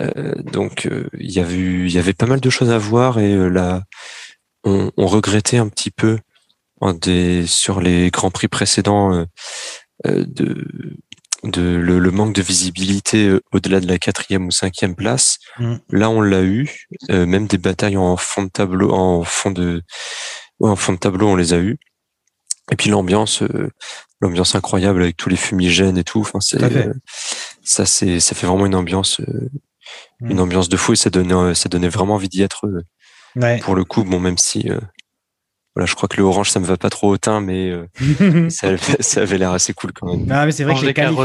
Euh, donc euh, il y avait il y avait pas mal de choses à voir et euh, la on, on regrettait un petit peu en des, sur les grands prix précédents euh, euh, de, de le, le manque de visibilité euh, au-delà de la quatrième ou cinquième place. Mm. Là, on l'a eu. Euh, même des batailles en fond de tableau, en fond de, ouais, en fond de tableau, on les a eu. Et puis l'ambiance, euh, l'ambiance incroyable avec tous les fumigènes et tout. Enfin, c'est euh, ça, c'est ça fait vraiment une ambiance, euh, Mm. une ambiance de fou et ça donnait, ça donnait vraiment envie d'y être. euh, Ouais. pour le coup, bon, même si euh, voilà, je crois que le orange, ça me va pas trop au teint, mais euh, ça, ça avait l'air assez cool quand même. Non, mais c'est vrai Mange que les qualifs,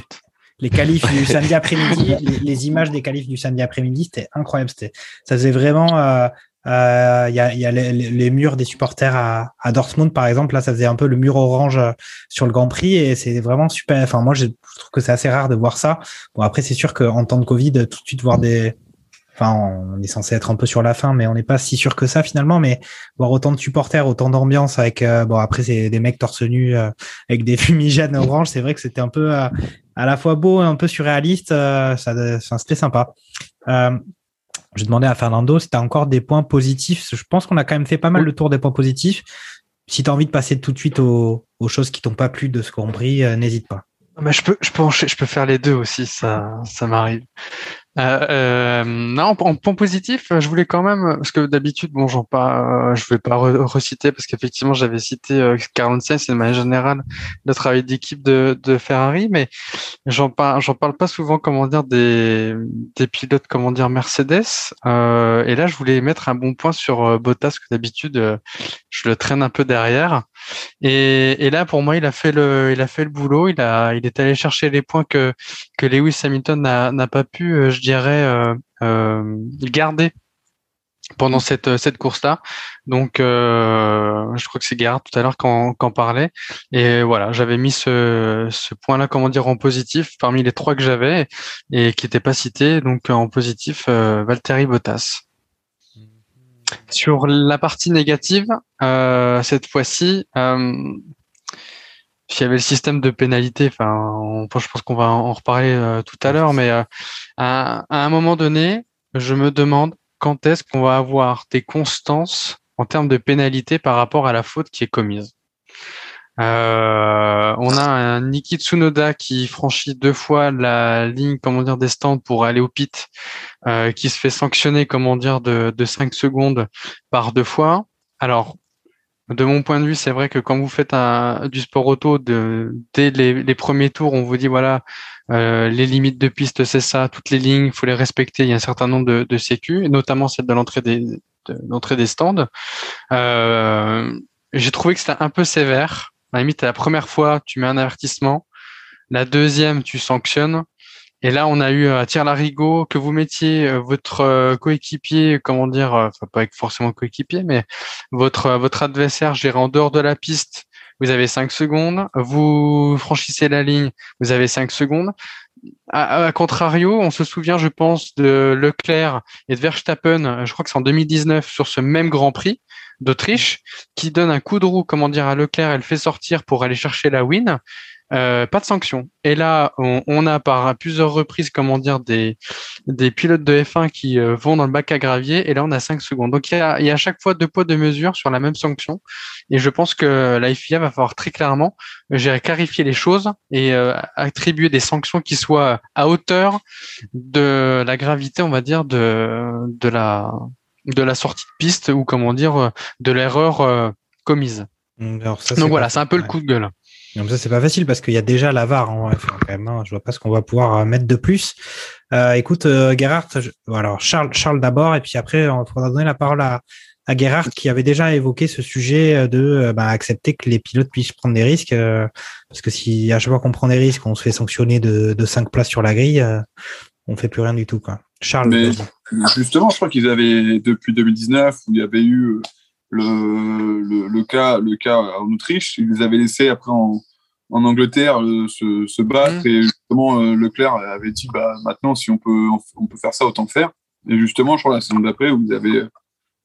les qualifs du samedi après-midi, les, les images des qualifs du samedi après-midi, c'était incroyable. C'était, ça faisait vraiment. euh, euh, Il y a, il y a les, les- les murs des supporters à, à Dortmund, par exemple. Là, ça faisait un peu le mur orange euh, sur le Grand Prix et c'est vraiment super. Enfin, moi, je trouve que c'est assez rare de voir ça. Bon, après, c'est sûr qu'en temps de Covid, tout de suite voir des. Enfin, on est censé être un peu sur la fin, mais on n'est pas si sûr que ça finalement. Mais voir autant de supporters, autant d'ambiance avec. euh, bon, après, c'est des mecs torse nu euh, avec des fumigènes orange. C'est vrai que c'était un peu. euh, à la fois beau et un peu surréaliste. euh, ça, c'était sympa. Euh, je demandais à Fernando si tu as encore des points positifs. Je pense qu'on a quand même fait pas mal le tour des points positifs. Si tu as envie de passer tout de suite aux, aux choses qui t'ont pas plu de ce qu'on pris, euh, n'hésite pas. Mais je peux, je peux, je peux faire les deux aussi, ça, ça m'arrive. Euh, euh, non, en, point positif, je voulais quand même, parce que d'habitude, bon, j'en pas, euh, je vais pas re- reciter parce qu'effectivement, j'avais cité Carlos Sainz et de manière générale le travail d'équipe de, de Ferrari, mais j'en parle, j'en parle pas souvent, comment dire, des, des pilotes, comment dire, Mercedes. Euh, et là, je voulais mettre un bon point sur euh, Bottas, que d'habitude, je le traîne un peu derrière. Et, et là, pour moi, il a fait le, il a fait le boulot. Il a, il est allé chercher les points que que Lewis Hamilton n'a n'a pas pu, euh, je dirais, euh, euh, garder pendant cette cette course-là. Donc, euh, je crois que c'est Gerhard tout à l'heure qu'en qu'en parlait. Et voilà, j'avais mis ce ce point-là, comment dire, en positif parmi les trois que j'avais et qui n'étaient pas cités. Donc, en positif, euh, Valtteri Bottas. Sur la partie négative, euh, cette fois-ci, euh, il y avait le système de pénalité. Je pense qu'on va en reparler euh, tout à l'heure, mais à un moment donné, je me demande quand est-ce qu'on va avoir des constances en termes de pénalité par rapport à la faute qui est commise. Euh, on a un Niki Tsunoda qui franchit deux fois la ligne, comment dire, des stands pour aller au pit, euh, qui se fait sanctionner, comment dire, de, de 5 secondes par deux fois. Alors, de mon point de vue, c'est vrai que quand vous faites du sport auto, dès les, premiers tours, on vous dit voilà, euh, les limites de piste, c'est ça, toutes les lignes, il faut les respecter. Il y a un certain nombre de, de sécu, notamment celle de l'entrée des, de des stands. J'ai trouvé que c'était un peu sévère. À la première fois, tu mets un avertissement. La deuxième, tu sanctionnes. Et là, on a eu à tir larigot que vous mettiez euh, votre euh, coéquipier, comment dire, euh, enfin pas forcément coéquipier, mais votre euh, adversaire géré en dehors de la piste. Vous avez cinq secondes. Vous franchissez la ligne. Vous avez cinq secondes. À, à contrario, on se souvient, je pense, de Leclerc et de Verstappen. euh, Je crois que c'est en 2019 sur ce même Grand Prix d'Autriche, qui donne un coup de roue, comment dire, à Leclerc. Elle fait sortir pour aller chercher la win. Euh, pas de sanction. Et là, on, a par plusieurs reprises, comment dire, des, des pilotes de F1 qui euh, vont dans le bac à gravier. Et là, on a 5 secondes. Donc, il y a, y a à chaque fois deux poids, deux mesures sur la même sanction. Et je pense que la FIA va falloir très clairement euh, clarifier les choses et attribuer des sanctions qui soient à hauteur de la gravité, on va dire, de, de la de la sortie de piste ou comment dire euh, de l'erreur euh, commise. Alors, ça, Donc voilà, c'est un peu le coup de gueule. Donc ça, c'est pas facile parce qu'il y a déjà la VAR. En vrai. Enfin, quand même, hein, je vois pas ce qu'on va pouvoir euh, mettre de plus. Euh, écoute, euh, Gerhard, je- bon, alors Charles, Charles d'abord, et puis après, on faudra donner la parole à, à Gerhard qui avait déjà évoqué ce sujet de bah, accepter que les pilotes puissent prendre des risques. euh, parce que si à chaque fois qu'on prend des risques, on se fait sanctionner de, de 5 places sur la grille, euh, on fait plus rien du tout. Quoi. Charles, Mais justement, je crois qu'ils avaient, depuis 2019, où il y avait eu euh, le, le, le cas, le cas en Autriche, ils les avaient laissés après en, en Angleterre euh, se, se battre. Et justement, euh, Leclerc avait dit bah, maintenant, si on peut, on peut faire ça, autant le faire. Et justement, je crois la saison d'après, où ils avaient,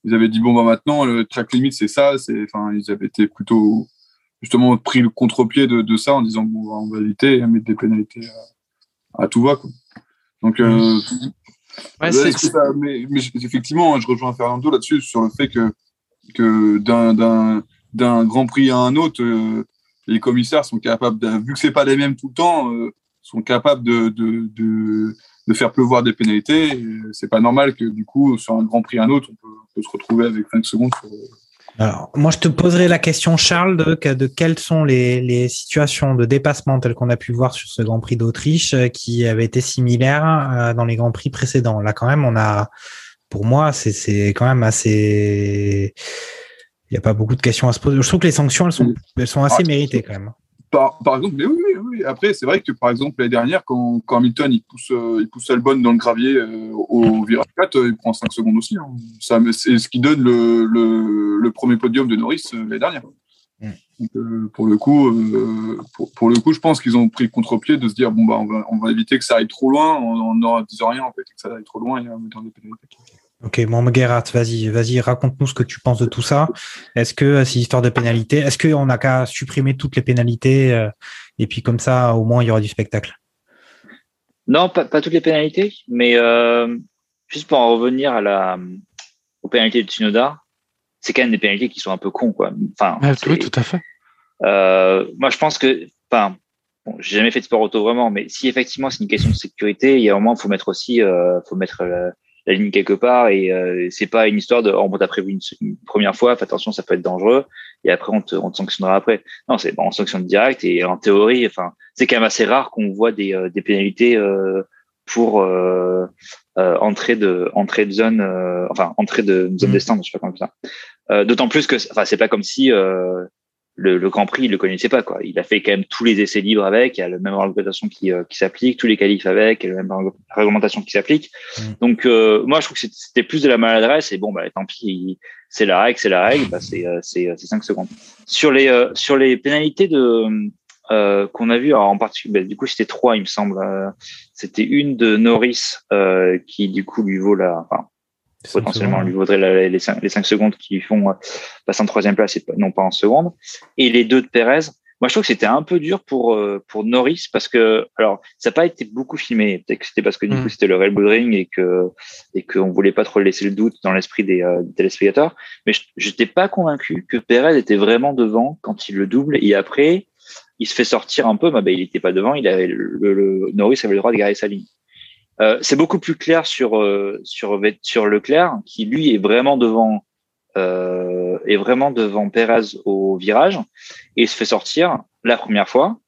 ils avaient dit bon, bah, maintenant, le track limit, c'est ça. C'est, enfin, ils avaient été plutôt justement pris le contre-pied de, de ça en disant bon, on va éviter et mettre des pénalités à, à tout va. Quoi. Donc, euh, Ouais, ça- mais, mais j- effectivement, je rejoins Fernando là-dessus sur le fait que que d'un d'un d'un Grand Prix à un autre, euh, les commissaires sont capables, de, vu que c'est pas les mêmes tout le temps, euh, sont capables de, de, de, de faire pleuvoir des pénalités. C'est pas normal que du coup sur un Grand Prix à un autre, on peut, on peut se retrouver avec 5 secondes. sur- Alors, moi, je te poserai la question, Charles, de, de quelles sont les, les situations de dépassement telles qu'on a pu voir sur ce Grand Prix d'Autriche euh, qui avaient été similaires euh, dans les Grands Prix précédents. Là, quand même, on a, pour moi, c'est c'est quand même assez. Il n'y a pas beaucoup de questions à se poser. Je trouve que les sanctions, elles sont, elles sont assez Ah, méritées quand même. Par, par exemple, mais oui, oui, oui. Après, c'est vrai que par exemple l'année dernière, quand, quand Hamilton il pousse, euh, il pousse Albon dans le gravier euh, au virage 4, euh, il prend 5 secondes aussi. hein. Ça, c'est ce qui donne le, le, le premier podium de Norris euh, l'année dernière. Mm. Donc, pour le coup, pour, pour le coup, je pense qu'ils ont pris le contre-pied de se dire bon bah on va, on va éviter que ça aille trop loin en en ne disant rien en fait, que ça aille trop loin et en mettant des pénalités. Ok, bon, Gerhard, vas-y, vas-y, raconte-nous ce que tu penses de tout ça. Est-ce que euh, c'est histoire de pénalité? Est-ce qu'on n'a qu'à supprimer toutes les pénalités euh, et puis comme ça, au moins, il y aura du spectacle? Non, pas, pas toutes les pénalités, mais euh, juste pour en revenir à la, aux pénalités de Tsunoda, c'est quand même des pénalités qui sont un peu cons, quoi. Enfin, Ah, oui, tout à fait. Euh, moi, je pense que, enfin, bon, j'ai jamais fait de sport auto vraiment, mais si effectivement c'est une question de sécurité, il y a un moment, faut mettre aussi, euh, faut mettre la, ligne quelque part et euh, c'est pas une histoire de, oh, bon, t'as prévu une, une première fois, fais attention, ça peut être dangereux et après on te, on te sanctionnera après. Non, c'est bon, on sanctionne direct et en théorie, enfin, c'est quand même assez rare qu'on voit des, euh, des pénalités euh, pour entrée de entrée de zone, enfin entrée de zone Mhm. des stands, je sais pas comment ça. D'autant plus que, enfin, c'est pas comme si euh, le, le Grand Prix, il le connaissait pas, quoi. Il a fait quand même tous les essais libres avec, il y a la même réglementation qui, euh, qui s'applique, tous les qualifs avec, il y a la même rég- réglementation qui s'applique. Mm. Donc, euh, moi, je trouve que c'était plus de la maladresse et bon, bah, tant pis, c'est la règle, c'est la règle, bah, c'est, euh, c'est, euh, c'est 5 secondes. Sur les, euh, sur les pénalités de, euh, qu'on a vu, alors en particulier, bah, du coup, c'était trois, il me semble. Euh, c'était une de Norris, euh, qui, du coup, lui vaut la, enfin, potentiellement lui vaudrait la- les, cinq, les cinq secondes qui lui font euh, passer en troisième place et non pas en seconde. Et les deux de Perez, moi je trouve que c'était un peu dur pour euh, pour Norris parce que alors ça n'a pas été beaucoup filmé. Peut-être que c'était parce que du Mm. coup c'était le Red Bull Ring et que et qu'on voulait pas trop laisser le doute dans l'esprit des, euh, des téléspectateurs. Mais je j'étais pas convaincu que Perez était vraiment devant quand il le double et après il se fait sortir un peu. Bah, bah, il était pas devant, il avait le, le- le- Norris avait le droit de garder sa ligne. Euh, c'est beaucoup plus clair sur euh, sur sur Leclerc qui lui est vraiment devant euh, est vraiment devant Perez au virage et il se fait sortir la première fois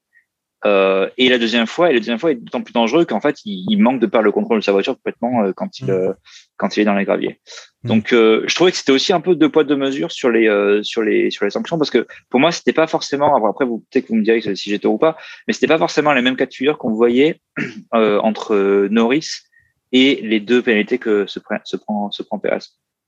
euh, et la deuxième fois et la deuxième fois est d'autant plus dangereux qu'en fait il, il manque de perdre le contrôle de sa voiture complètement euh, quand il Mm. euh, quand il est dans les graviers. Mm. Donc euh, je trouvais que c'était aussi un peu deux poids deux mesures sur les euh, sur les sur les sanctions parce que pour moi c'était pas forcément après vous peut-être que vous me direz si j'étais ou pas mais c'était pas forcément les mêmes cas de figure qu'on voyait euh, entre Norris et les deux pénalités que se prend se prend se prend Perez.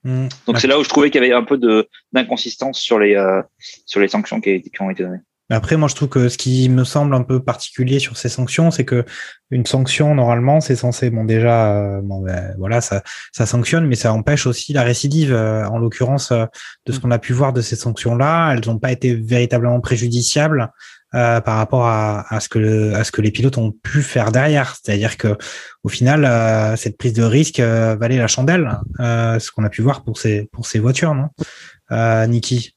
Hmm. Donc c'est là où je trouvais qu'il y avait un peu de d'inconsistance sur les euh, sur les sanctions qui, qui ont été données. Après, moi, je trouve que ce qui me semble un peu particulier sur ces sanctions, c'est que une sanction, normalement, c'est censé, bon, déjà, euh, bon, ben, voilà, ça, ça sanctionne, mais ça empêche aussi la récidive. Euh, en l'occurrence, euh, de ce qu'on a pu voir de ces sanctions-là, elles n'ont pas été véritablement préjudiciables euh, par rapport à, à ce que le- à ce que les pilotes ont pu faire derrière. C'est-à-dire que, au final, euh, cette prise de risque euh, valait la chandelle, euh, ce qu'on a pu voir pour ces pour ces voitures, non, euh, Niki?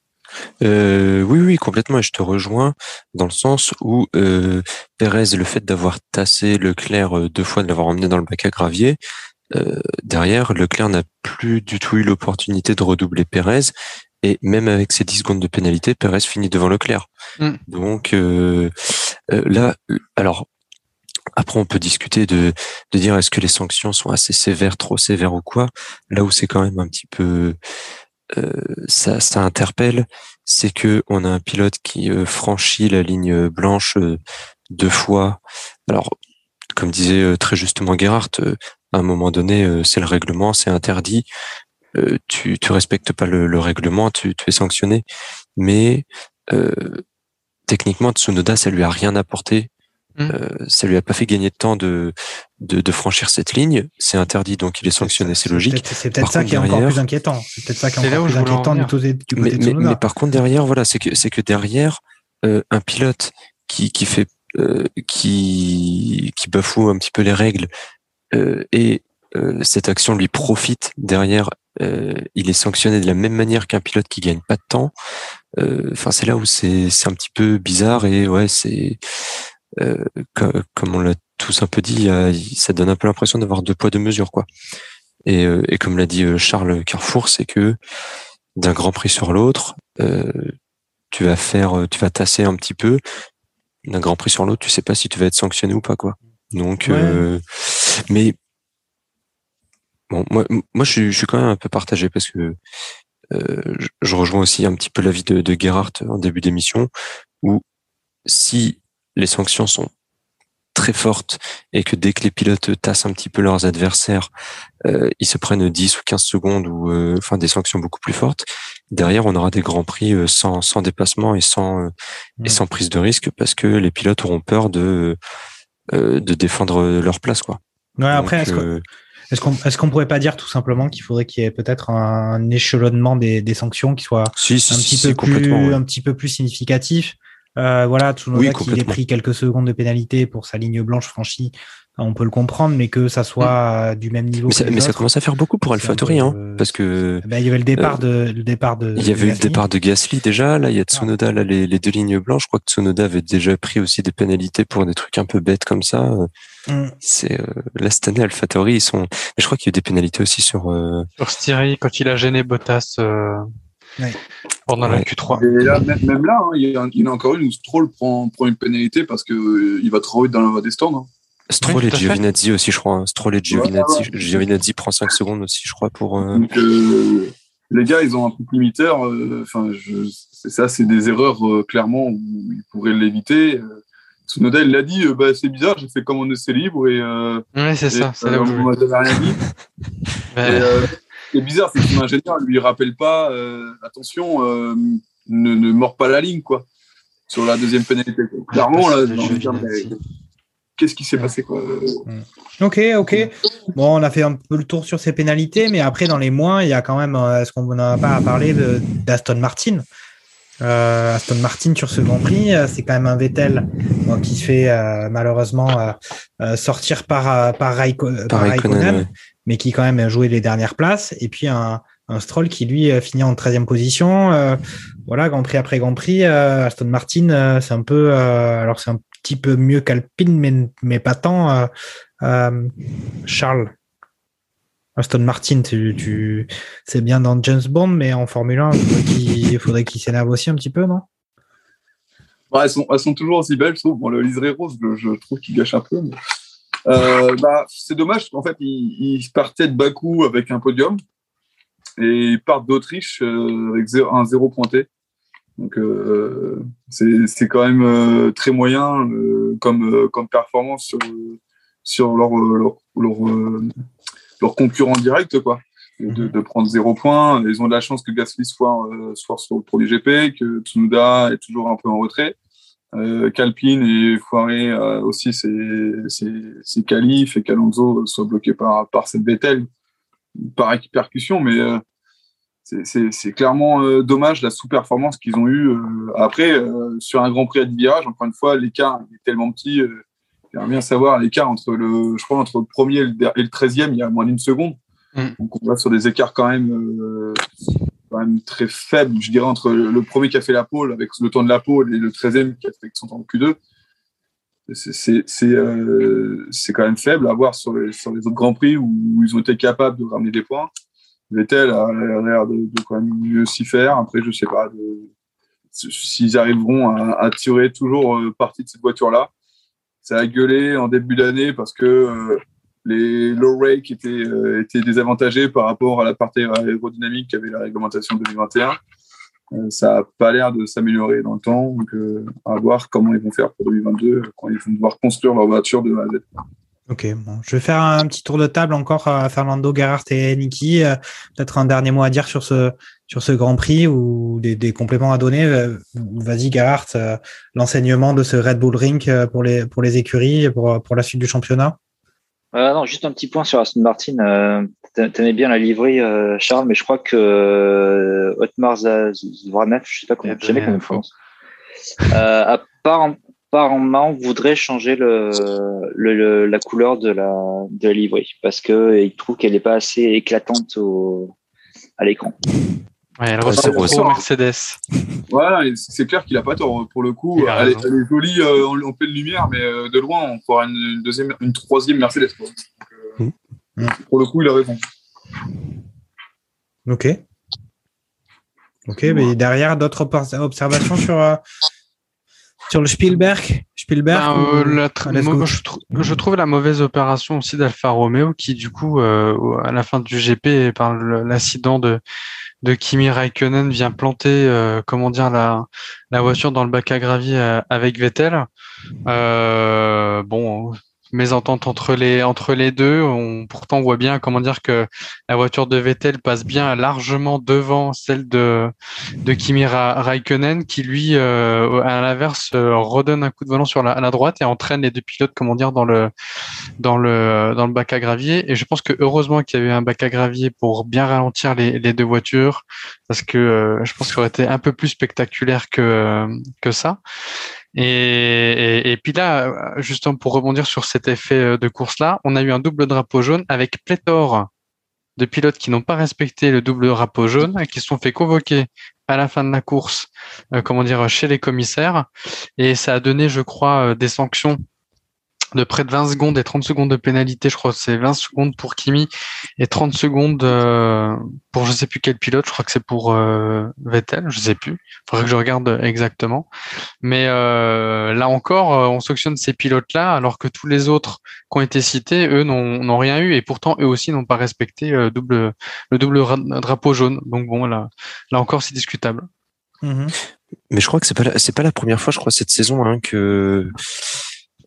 Euh, oui, oui, complètement. Et je te rejoins dans le sens où euh, Pérez, le fait d'avoir tassé Leclerc euh, deux fois, de l'avoir emmené dans le bac à gravier, euh, derrière, Leclerc n'a plus du tout eu l'opportunité de redoubler Pérez. Et même avec ces 10 secondes de pénalité, Pérez finit devant Leclerc. Mm. Donc euh, euh, là, alors après on peut discuter de, de dire est-ce que les sanctions sont assez sévères, trop sévères ou quoi. Là où c'est quand même un petit peu euh, ça, ça interpelle, c'est que on a un pilote qui euh, franchit la ligne blanche euh, deux fois. Alors, comme disait euh, très justement Gerhardt, euh, à un moment donné, euh, c'est le règlement, c'est interdit. Euh, tu, tu respectes pas le, le règlement, tu, tu es sanctionné. Mais euh, techniquement, Tsunoda, ça lui a rien apporté. Mm. Euh, ça lui a pas fait gagner de temps de, de, de franchir cette ligne. C'est interdit, donc il est sanctionné, c'est logique. peut-être- C'est peut-être ça qui est encore plus inquiétant. C'est peut-être ça qui est encore plus inquiétant du côté, du côté mais, de mais, mais par contre derrière voilà c'est que c'est que derrière euh, un pilote qui qui fait euh, qui qui bafoue un petit peu les règles euh, et euh, cette action lui profite derrière, euh, il est sanctionné de la même manière qu'un pilote qui gagne pas de temps. Euh, Enfin, c'est là où c'est c'est un petit peu bizarre et ouais, c'est euh, co- comme on l'a tous un peu dit, ça donne un peu l'impression d'avoir deux poids deux mesures quoi. Et, euh, et comme l'a dit euh, Charles Carrefour, c'est que d'un Grand Prix sur l'autre, euh, tu vas faire, euh, tu vas tasser un petit peu. D'un Grand Prix sur l'autre, tu sais pas si tu vas être sanctionné ou pas quoi. Donc, Ouais. euh, mais bon, moi, moi, je suis, je suis quand même un peu partagé parce que euh, je, je rejoins aussi un petit peu l'avis de, de Gerhardt en début d'émission, où si les sanctions sont très fortes et que dès que les pilotes tassent un petit peu leurs adversaires, euh, ils se prennent 10 ou 15 secondes ou euh, enfin des sanctions beaucoup plus fortes. Derrière, on aura des grands prix euh, sans, sans dépassement et sans euh, et sans prise de risque parce que les pilotes auront peur de euh, de défendre leur place quoi. Ouais, après, est-ce que- est-ce qu'on est-ce qu'on pourrait pas dire tout simplement qu'il faudrait qu'il y ait peut-être un échelonnement des, des sanctions qui soit si, si, un si, petit si, peu complètement, plus ouais. un petit peu plus significatif? Euh, voilà, Tsunoda Oui, qui ait pris quelques secondes de pénalité pour sa ligne blanche franchie, on peut le comprendre, mais que ça soit euh, du même niveau. Mais que ça, les mais ça autres. commence à faire beaucoup pour AlphaTauri, hein, euh, parce que Eh ben, il y avait le départ de le départ de. il y avait le Gasly. départ de Gasly déjà, là il y a Tsunoda, là les, les deux lignes blanches. Je crois que Tsunoda avait déjà pris aussi des pénalités pour des trucs un peu bêtes comme ça. Mm. C'est euh, là cette année AlphaTauri ils sont. Mais je crois qu'il y a eu des pénalités aussi sur. euh, Sur Styrie, quand il a gêné Bottas euh, Ouais. Pendant la Ouais. Q3. Et là, même, même là, hein, il, y a, il y en a encore une où Stroll prend, prend une pénalité parce que euh, il va trop vite dans la voie des stands. hein. Stroll Oui, et fait. Giovinazzi aussi, je crois. hein. Stroll et Giovinazzi. Ouais, ouais. Giovinazzi prend 5 secondes aussi, je crois, pour. euh, Donc, euh, les gars, ils ont un truc limiteur. euh, Enfin, ça, c'est des erreurs euh, clairement où ils pourraient l'éviter. Tsunoda, il l'a dit, euh, bah, c'est bizarre, j'ai fait comme on essai libre et, euh, Ouais, c'est ça. Euh, où on m'avait rien dit. Mais- Et, euh, ce qui est bizarre, c'est que son ingénieur lui rappelle pas, euh, attention, euh, ne, ne mords pas la ligne, quoi, sur la deuxième pénalité. Clairement, là, qu'est-ce qui s'est passé, quoi Ok, ok. Bon, on a fait un peu le tour sur ces pénalités, mais après, dans les mois, il y a quand même, euh, est-ce qu'on n'a pas à parler d'Aston Martin? Euh, Aston Martin sur ce Grand Prix, euh, c'est quand même un Vettel bon, qui se fait euh, malheureusement euh, sortir par, par, Raikko- Par par Raikkonen, Raikkonen, ouais. mais qui quand même a joué les dernières places. Et puis un, un Stroll qui lui finit en 13e position. Euh, voilà, Grand Prix après Grand Prix, euh, Aston Martin, euh, c'est un peu, euh, alors c'est un petit peu mieux qu'Alpine, mais, mais pas tant. Charles, Aston Martin, tu, tu, c'est bien dans James Bond, mais en Formule 1, il faudrait qu'il il faudrait qu'il s'énerve aussi un petit peu, non? Ouais, elles, sont, elles sont toujours aussi belles, je trouve. Bon, le liseré rose, je, trouve qu'il gâche un peu. Euh, bah, c'est dommage qu'en fait, ils, partaient de Bakou avec un podium et ils partent d'Autriche euh, avec un zéro pointé. Donc, euh, c'est quand même très moyen comme, comme performance sur, sur leur, leur, leur, leur concurrent direct, quoi. De, de prendre zéro point. Ils ont de la chance que Gasly soit, euh, soit sur le premier GP, que Tsunoda est toujours un peu en retrait. Euh, qu'Alpine et foiré euh, aussi ses, ses, ses qualifs et qu'Alonso soit bloqué par, par cette Vettel par répercussion, mais euh, c'est- clairement euh, dommage la sous-performance qu'ils ont eue. euh. après, euh, sur un Grand Prix à 10 virages, encore une fois, l'écart est tellement petit. J'aimerais bien savoir l'écart entre le, je crois, entre le premier et le, der- et le 13e, il y a moins d'une seconde. Mm. Donc on va sur des écarts quand même, euh, quand même très faibles, je dirais, entre le, premier qui a fait la pole avec le temps de la pole et le 13e qui a fait son temps de Q2. C'est- euh, quand même faible à voir sur les, sur les autres Grands Prix où, ils ont été capables de ramener des points. Vettel a l'air de, de quand même mieux s'y faire. Après, je sais pas s'ils arriveront à, tirer toujours euh, parti de cette voiture-là. Ça a gueulé en début d'année parce que euh, les low rake étaient, euh, étaient désavantagés par rapport à la partie aérodynamique qu'avait la réglementation 2021. Euh, ça n'a pas l'air de s'améliorer dans le temps. Donc, euh, à voir comment ils vont faire pour 2022 quand ils vont devoir construire leur voiture de A à Z. Ok, bon, je vais faire un petit tour de table encore à Fernando, Gerhardt et Niki. Euh, Peut-être un dernier mot à dire sur ce sur ce Grand Prix ou des, compléments à donner. Euh, Vas-y, euh, l'enseignement de ce Red Bull Ring euh, pour les pour les écuries et pour pour la suite du championnat. Euh, non, juste un petit point sur Aston Martin. Euh, t'a- T'aimais bien la livrée, euh, Charles, mais je crois que euh, Otmar Zvanev, je sais pas comment, Eh jamais ben, comment on faut- prononce, euh, apparemment voudrait changer le, le, le- la couleur de la, de la livrée parce que il trouve qu'elle n'est pas assez éclatante au, à l'écran. Ouais, elle Ouais, ressemble au Mercedes. Voilà, c'est clair qu'il a pas tort. Pour le coup, elle est, raison. elle est jolie euh, en, en pleine lumière, mais euh, de loin, on croirait une, une deuxième, une troisième Mercedes. quoi. Donc, euh, Pour le coup, il a raison. Ok. Ok, mais derrière, d'autres obs- observations sur, euh, sur le Spielberg? Spielberg Ben, ou- euh, la tr- je, trou- je trouve la mauvaise opération aussi d'Alfa Romeo qui du coup euh, à la fin du GP par l'accident de de Kimi Raikkonen vient planter euh, comment dire la la voiture dans le bac à gravier euh, avec Vettel. Euh, bon mésentente entre les entre les deux. On, pourtant on voit bien comment dire que la voiture de Vettel passe bien largement devant celle de de Kimi Ra- Raikkonen qui lui euh, à l'inverse euh, redonne un coup de volant sur la, à la droite et entraîne les deux pilotes comment dire dans le dans le dans le bac à gravier et je pense que heureusement qu'il y avait un bac à gravier pour bien ralentir les, les deux voitures parce que euh, je pense ça aurait été un peu plus spectaculaire que que ça et, puis là, justement pour rebondir sur cet effet euh, de course-là, on a eu un double drapeau jaune avec pléthore de pilotes qui n'ont pas respecté le double drapeau jaune qui se sont fait convoquer à la fin de la course, euh, comment dire, chez les commissaires. Et ça a donné, je crois, euh, des sanctions de près de 20 secondes et 30 secondes de pénalité. Je crois que c'est 20 secondes pour Kimi et 30 secondes euh, pour je sais plus quel pilote. Je crois que c'est pour euh, Vettel, je sais plus. Faudrait que je regarde exactement. Mais euh, là encore, on sanctionne ces pilotes-là, alors que tous les autres qui ont été cités, eux, n'ont rien eu, et pourtant eux aussi n'ont pas respecté euh, double, le double ra- drapeau jaune. Donc bon, là, là encore, c'est discutable. Mhm. Mais je crois que c'est pas la, c'est pas la première fois, je crois, cette saison hein, que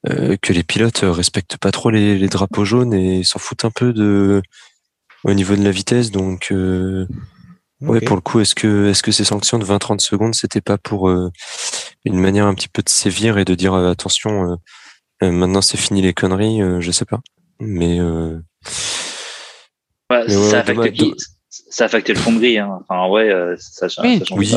euh, que les pilotes respectent pas trop les, les drapeaux jaunes et s'en foutent un peu de au niveau de la vitesse. Donc euh, ouais, pour le coup, est-ce que est-ce que ces sanctions de 20-30 secondes, c'était pas pour euh, une manière un petit peu de sévir et de dire euh, attention, euh, euh, maintenant c'est fini les conneries, euh, je sais pas. Mais euh, Ouais, Mais ouais, ça, affecte dommage- qui ça affecte le fond grille. Hein. Enfin, en vrai, euh, ça, ça, Oui. ça change oui, pas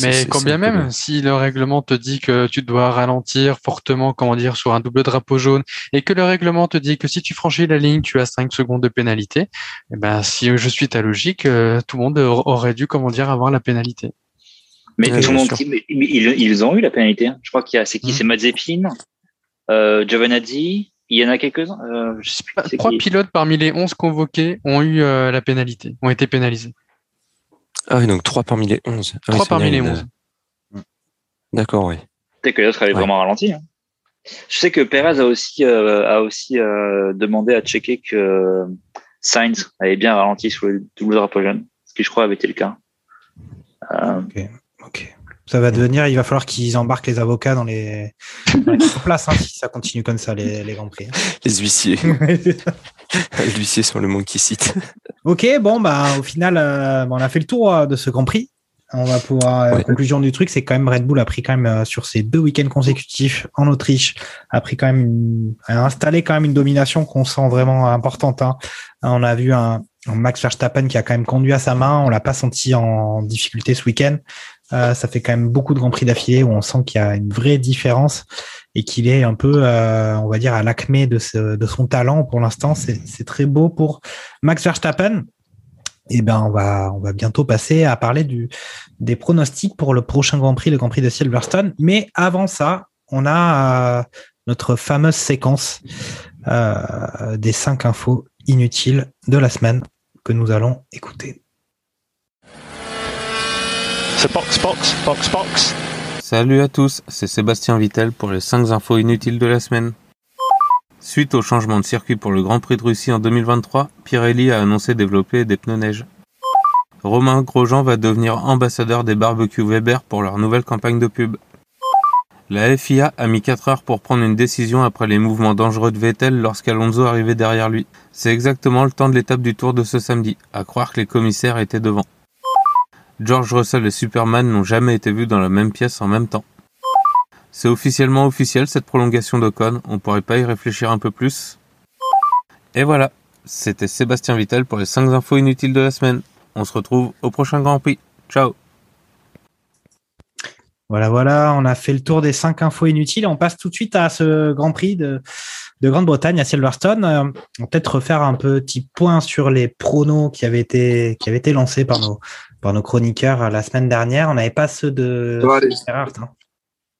mais ça. quand bien même, si le règlement te dit que tu dois ralentir fortement, comment dire, sur un double drapeau jaune, et que le règlement te dit que si tu franchis la ligne, tu as 5 secondes de pénalité, eh ben, si je suis ta logique, euh, tout le monde aur- aurait dû, comment dire, avoir la pénalité. Mais Ouais, tout le bien monde, sûr. mais- mais ils, ils ont eu la pénalité. hein. Je crois qu'il y a, c'est qui Mhm. C'est Mazepin, euh, Giovanazzi. Il y en a quelques-uns. Euh, je sais plus. c'est Trois qui. pilotes parmi les 11 convoqués ont eu euh, la pénalité, ont été pénalisés. Ah oui, donc 3 parmi les 11. Ah Trois parmi les une- 11. D'accord, oui. Peut-être que l'autre avait Ouais. vraiment ralenti. hein. Je sais que Perez a aussi, euh, a aussi euh, demandé à checker que Sainz avait bien ralenti sur le double drapeau jaune, ce qui je crois avait été le cas. Euh, Ok. Ça va devenir, il va falloir qu'ils embarquent les avocats dans les, dans les places hein, si ça continue comme ça, les, les Grands Prix. Les huissiers. les huissiers sont le monkey seat. ok, bon, bah, au final, euh, bon, on a fait le tour euh, de ce Grand Prix. On va pouvoir, euh, Ouais. conclusion du truc, c'est quand même Red Bull a pris quand même euh, sur ces deux week-ends consécutifs en Autriche, a pris quand même, une- a installé quand même une domination qu'on sent vraiment importante. hein. On a vu un, un Max Verstappen qui a quand même conduit à sa main. On l'a pas senti en difficulté ce week-end. Euh, ça fait quand même beaucoup de grands prix d'affilée où on sent qu'il y a une vraie différence et qu'il est un peu, euh, on va dire, à l'acmé de, son talent pour l'instant. C'est très beau pour Max Verstappen. Et ben, on va, bientôt passer à parler des pronostics pour le prochain Grand Prix, le Grand Prix de Silverstone. Mais avant ça, on a euh, notre fameuse séquence des cinq infos inutiles de la semaine que nous allons écouter. C'est box, box, box, box. Salut à tous, c'est Sébastien Vittel pour les 5 infos inutiles de la semaine. Suite au changement de circuit pour le Grand Prix de Russie en 2023, Pirelli a annoncé développer des pneus neige. Romain Grosjean va devenir ambassadeur des barbecues Weber pour leur nouvelle campagne de pub. La FIA a mis 4 heures pour prendre une décision après les mouvements dangereux de Vettel lorsqu'Alonso arrivait derrière lui. C'est exactement le temps de l'étape du Tour de ce samedi, à croire que les commissaires étaient devant. George Russell et Superman n'ont jamais été vus dans la même pièce en même temps. C'est officiellement officiel cette prolongation d'Ocon, on pourrait pas y réfléchir un peu plus? Et voilà, c'était Sébastien Vittel pour les 5 infos inutiles de la semaine. On se retrouve au prochain Grand Prix. Ciao Voilà, voilà, on a fait le tour des cinq infos inutiles. On passe tout de suite à ce Grand Prix de, de Grande-Bretagne à Silverstone. Euh, on va peut-être refaire un petit point sur les pronos qui avaient été qui avaient été lancés par nos par nos chroniqueurs euh, la semaine dernière. On n'avait pas ceux de. Gerhardt, hein.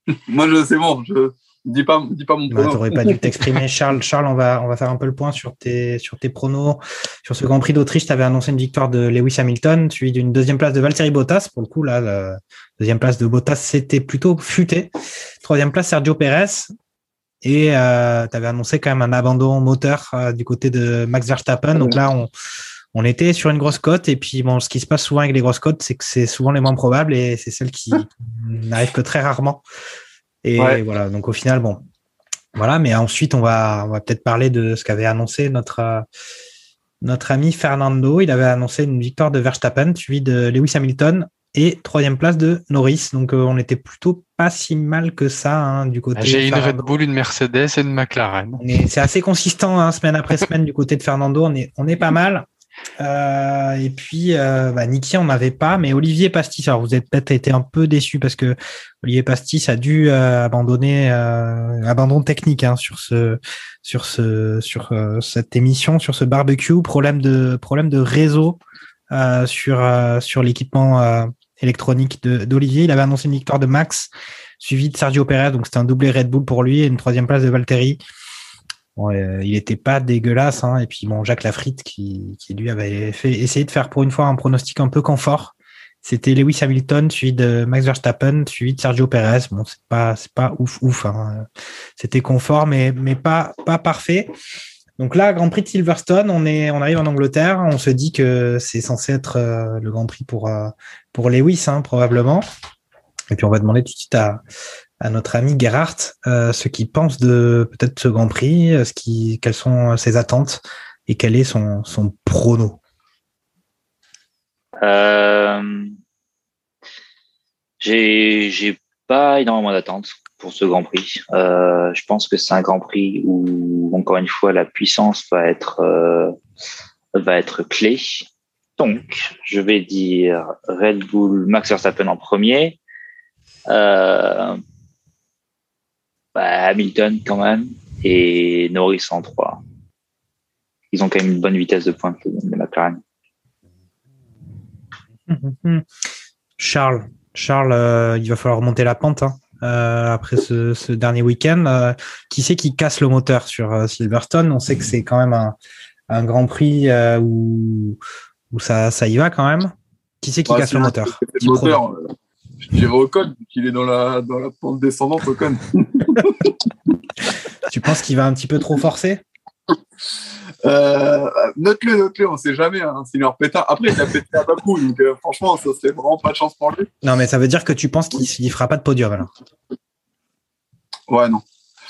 Moi, je c'est bon. Je dis pas, dis pas mon Bah, pronom. T'aurais pas dû t'exprimer, Charles. Charles, on va on va faire un peu le point sur tes sur tes pronos. Sur ce Grand Prix d'Autriche, tu avais annoncé une victoire de Lewis Hamilton, suivi d'une deuxième place de Valtteri Bottas. Pour le coup, là, la deuxième place de Bottas, c'était plutôt futé. Troisième place, Sergio Perez. Et euh, tu avais annoncé quand même un abandon moteur euh, du côté de Max Verstappen. Donc là, on, on était sur une grosse cote. Et puis, bon, ce qui se passe souvent avec les grosses cotes, c'est que c'est souvent les moins probables et c'est celles qui n'arrivent que très rarement. Et Ouais. voilà, donc au final, bon, voilà, mais ensuite, on va, on va peut-être parler de ce qu'avait annoncé notre, euh, notre ami Fernando. Il avait annoncé une victoire de Verstappen, suivi de Lewis Hamilton et troisième place de Norris. Donc, euh, on était plutôt pas si mal que ça hein, du côté. J'ai une Red. Bull, une Mercedes et une McLaren. C'est assez consistant, hein, semaine après semaine, du côté de Fernando. On est, on est pas mal. Euh, et puis, euh, bah, Niki, on n'avait pas, mais Olivier Pastis. Alors, vous avez peut-être été un peu déçu parce que Olivier Pastis a dû euh, abandonner, euh, abandon technique hein, sur ce, sur ce, sur euh, cette émission, sur ce barbecue. Problème de, problème de réseau euh, sur, euh, sur l'équipement euh, électronique d'Olivier. Il avait annoncé une victoire de Max, suivi de Sergio Perez. Donc, c'était un doublé Red Bull pour lui et une troisième place de Valtteri. Euh, il était pas dégueulasse. Hein. Et puis, bon, Jacques Lafritte, qui, qui lui avait fait, essayé de faire pour une fois un pronostic un peu confort. C'était Lewis Hamilton, suivi de Max Verstappen, suivi de Sergio Perez. Bon, c'est pas, c'est pas ouf, ouf. Hein. C'était confort, mais, mais pas, pas parfait. Donc là, Grand Prix de Silverstone, on est, on arrive en Angleterre. On se dit que c'est censé être euh, le Grand Prix pour, euh, pour Lewis, hein, probablement. Et puis on va demander tout de suite à, notre ami Gerhardt euh, ce qu'il pense de peut-être ce Grand Prix, euh, ce quelles sont ses attentes et quel est son, son prono. Euh, j'ai pas énormément d'attentes pour ce Grand Prix. Euh, je pense que c'est un Grand Prix où encore une fois la puissance va être va être clé. Donc je vais dire Red Bull Max Verstappen en premier. Euh, bah, Hamilton quand même et Norris en 3. Ils ont quand même une bonne vitesse de pointe les McLaren. Charles, Charles, euh, il va falloir monter la pente hein, euh, après ce, dernier week-end. Qui c'est qui casse le moteur sur Silverstone? On sait que c'est quand même un, un Grand Prix où, où ça, ça y va quand même? Qui c'est qui Ouais, casse le moteur c'est le moteur. euh, Je dirais Ocon, qu'il est dans la, dans la pente descendante, Ocon. Tu penses qu'il va un petit peu trop forcer? Euh, note-le, note-le, on sait jamais, hein, pétard. Après, il a pété à Bakou, donc euh, franchement, ça serait vraiment pas de chance pour lui. Non, mais ça veut dire que tu penses qu'il il fera pas de podium alors? Ouais, non.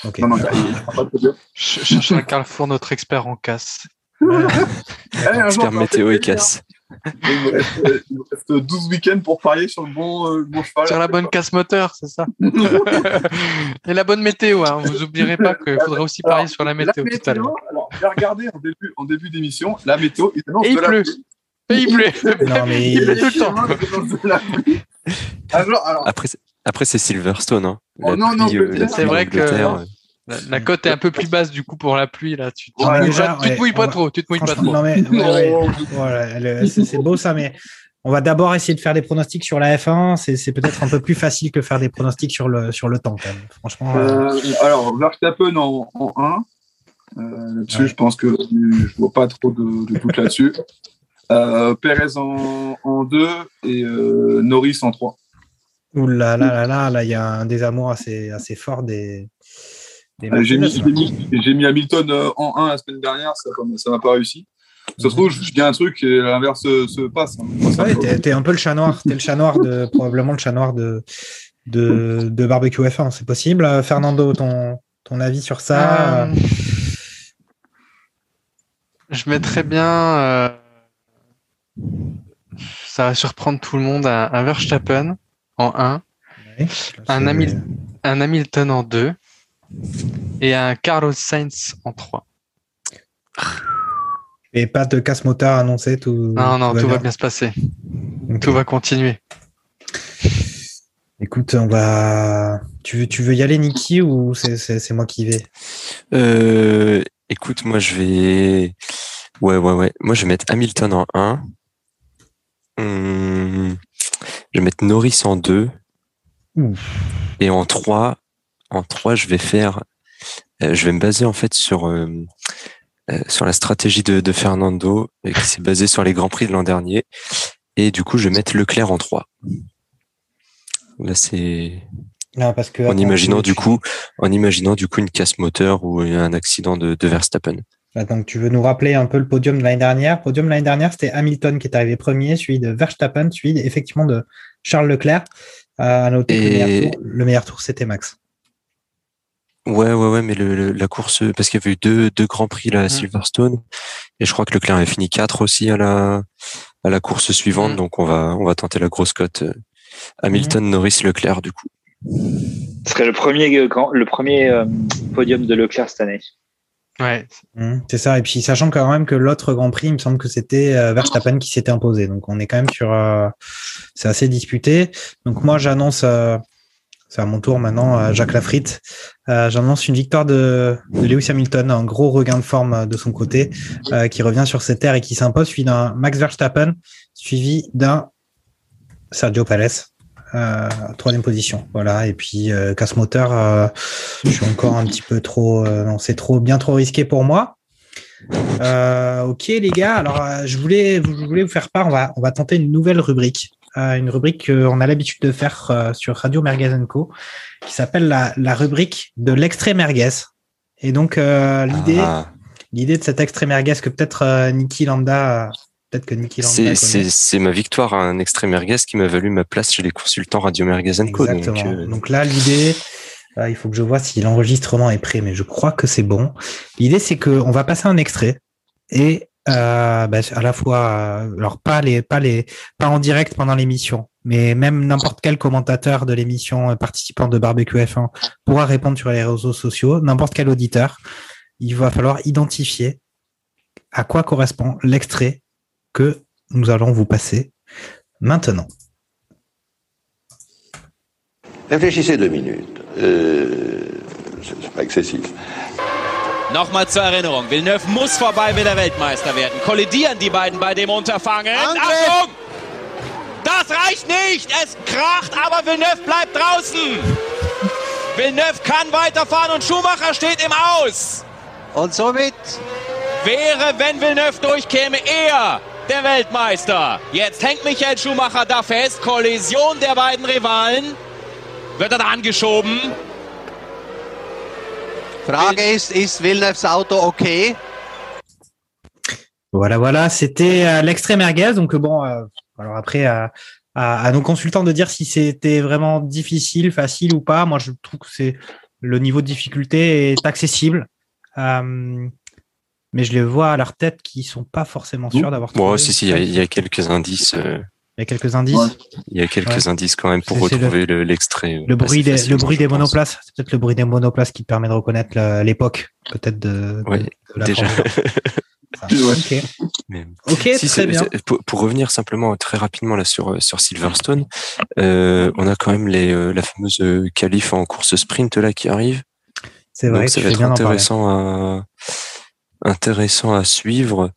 Ok. Non, non, il, il fera pas de podium. Ch- Cherche un Carrefour, notre expert en casse. Expert météo et casse. Il me, reste, euh, il me reste 12 week-ends pour parier sur le bon, euh, le bon cheval. Sur la bonne casse moteur, c'est ça. Et la bonne météo, hein. vous oublierez pas qu'il faudra aussi parier sur la météo tout à l'heure. alors, j'ai regardé en début, en début d'émission, la météo, il annonce Et il de la pleut. pluie. Et il pleut. Non, mais Il pleut tout le temps. La alors, Après, c'est- après c'est Silverstone. Hein. Oh non, non, pluie, la C'est vrai que- euh, La, la cote est un peu plus basse du coup pour la pluie là. Tu, tu, Ouais, te mouilles déjà, pas- tu te ouais, mouilles on pas va- trop. Tu te mouilles pas trop. non, mais, ouais, ouais. non, Voilà, le- c'est beau ça, mais on va d'abord essayer de faire des pronostics sur la F1. C'est c'est peut-être un peu plus facile que faire des pronostics sur le, sur le temps quand même. Franchement, euh, Euh, alors, Verstappen en, en 1. Euh, là-dessus, Ouais. je pense que je vois pas trop de, de doute là-dessus. Euh, Perez en, en 2 et euh, Norris en 3. ouh là là là là, là, il y a un désamour assez, assez fort des. Euh, J'ai mis, mis- j'ai mis Hamilton euh, en 1 la semaine dernière, ça ça m'a pas réussi. Ça se trouve, je dis un truc et l'inverse se, se passe. hein. Ouais, t'es t'es un peu le chat noir. T'es le chat noir de probablement le chat noir de de, de barbecue F1, c'est possible. Euh, Fernando, ton ton avis sur ça Euh, Je mettrais bien. euh, ça va surprendre tout le monde. Un, un Verstappen en 1, Ouais. un Hamil- un Hamilton en 2 et un Carlos Sainz en 3. Et pas de casse moteur annoncé tout. Non, non, tout va bien se passer. Tout va continuer. Écoute, on va. Tu veux, tu veux y aller, Niki, ou c'est- moi qui vais? Euh, écoute, moi je vais. Ouais, ouais, ouais. Moi je vais mettre Hamilton en 1. Hum, Je vais mettre Norris en 2. Ouh. Et en 3, en 3, je vais faire. euh, je vais me baser en fait sur, euh, euh, sur la stratégie de, de Fernando qui s'est basée sur les Grands Prix de l'an dernier. Et du coup, je vais mettre Leclerc en 3. Là, c'est Non, parce que. en attends, imaginant tu- du coup, en imaginant du coup une casse moteur ou un accident de, de Verstappen. Attends, tu veux nous rappeler un peu le podium de l'année dernière? Podium de l'année dernière, c'était Hamilton qui est arrivé premier, suivi de Verstappen, suivi effectivement de Charles Leclerc. Euh, à noter que le Et- meilleur tour, le meilleur tour, c'était Max. Ouais, ouais, ouais, mais le, le- la course, parce qu'il y avait eu deux, deux grands prix là, à Silverstone, et je crois que Leclerc avait fini 4 aussi à la, à la course suivante, donc on va, on va tenter la grosse cote. euh, Hamilton, Norris, Leclerc, du coup. Ce serait le premier, euh, grand- le premier euh, podium de Leclerc cette année. Ouais. C'est ça. Et puis, sachant quand même que l'autre Grand Prix, il me semble que c'était euh, Verstappen qui s'était imposé. Donc, on est quand même sur. euh, c'est assez disputé. Donc, moi, j'annonce. euh, c'est à mon tour maintenant, euh, Jacques Lafritte. Euh, j'annonce une victoire de, de Lewis Hamilton, un gros regain de forme euh, de son côté, euh, qui revient sur ses terres et qui s'impose, suivi d'un Max Verstappen, suivi d'un Sergio Perez. Euh, troisième position, voilà. Et puis euh, casse moteur, je suis encore un petit peu trop, non, c'est trop bien trop risqué pour moi. Ok les gars, alors je voulais, je voulais vous faire part, on va, on va tenter une nouvelle rubrique, une rubrique qu'on a l'habitude de faire euh, sur Radio Merguez Co, qui s'appelle la, la rubrique de l'extrait merguez. Et donc euh, l'idée, Ah. l'idée de cet extrait merguez que peut-être euh, Niki Lambda, euh, peut-être que Niki Lambda C'est, connaît. c'est, c'est ma victoire à un extrait merguez qui m'a valu ma place chez les consultants Radio Merguez Co. Donc, Exactement. euh, Donc là, l'idée, il faut que je vois si l'enregistrement est prêt, mais je crois que c'est bon. L'idée, c'est qu'on va passer un extrait et euh, bah, à la fois, euh, alors pas les, pas les, pas en direct pendant l'émission, mais même n'importe quel commentateur de l'émission euh, participant de Barbecue F1 pourra répondre sur les réseaux sociaux, n'importe quel auditeur. Il va falloir identifier à quoi correspond l'extrait que nous allons vous passer maintenant. Réfléchissez deux minutes. Euh, c'est pas excessif. Nochmal zur Erinnerung, Villeneuve muss vorbei, will er Weltmeister werden. Kollidieren die beiden bei dem Unterfangen. Achtung! Das reicht nicht! Es kracht, aber Villeneuve bleibt draußen! Villeneuve kann weiterfahren und Schumacher steht im Aus! Und somit wäre, wenn Villeneuve durchkäme, er der Weltmeister. Jetzt hängt Michael Schumacher da fest. Kollision der beiden Rivalen. Wird er da angeschoben? Frage ist, ist Villeneuves Auto okay? Voilà, voilà, c'était euh, l'extrait merguez. Donc bon, euh, alors après, à, à, à nos consultants de dire si c'était vraiment difficile, facile ou pas. Moi, je trouve que c'est le niveau de difficulté est accessible, Euh, mais je les vois à leur tête qui sont pas forcément sûrs d'avoir. Bon, trouvé. si, si, il y a, il y a quelques indices. Il y a quelques indices. Il y a quelques Ouais. indices quand même pour retrouver le- l'extrait. euh, Le bruit des, le facilement, bruit je des pense. monoplaces, c'est peut-être le bruit des monoplaces qui permet de reconnaître l'époque, peut-être de, Ouais, de la déjà. Formule 1. Ça, Ok. Mais- Ok, Si, très bien. Pour, pour revenir simplement très rapidement là sur euh, sur Silverstone, euh, on a quand même les euh, la fameuse qualif en course sprint là qui arrive. C'est vrai, Donc ça va être bien d'en parler. intéressant à intéressant à suivre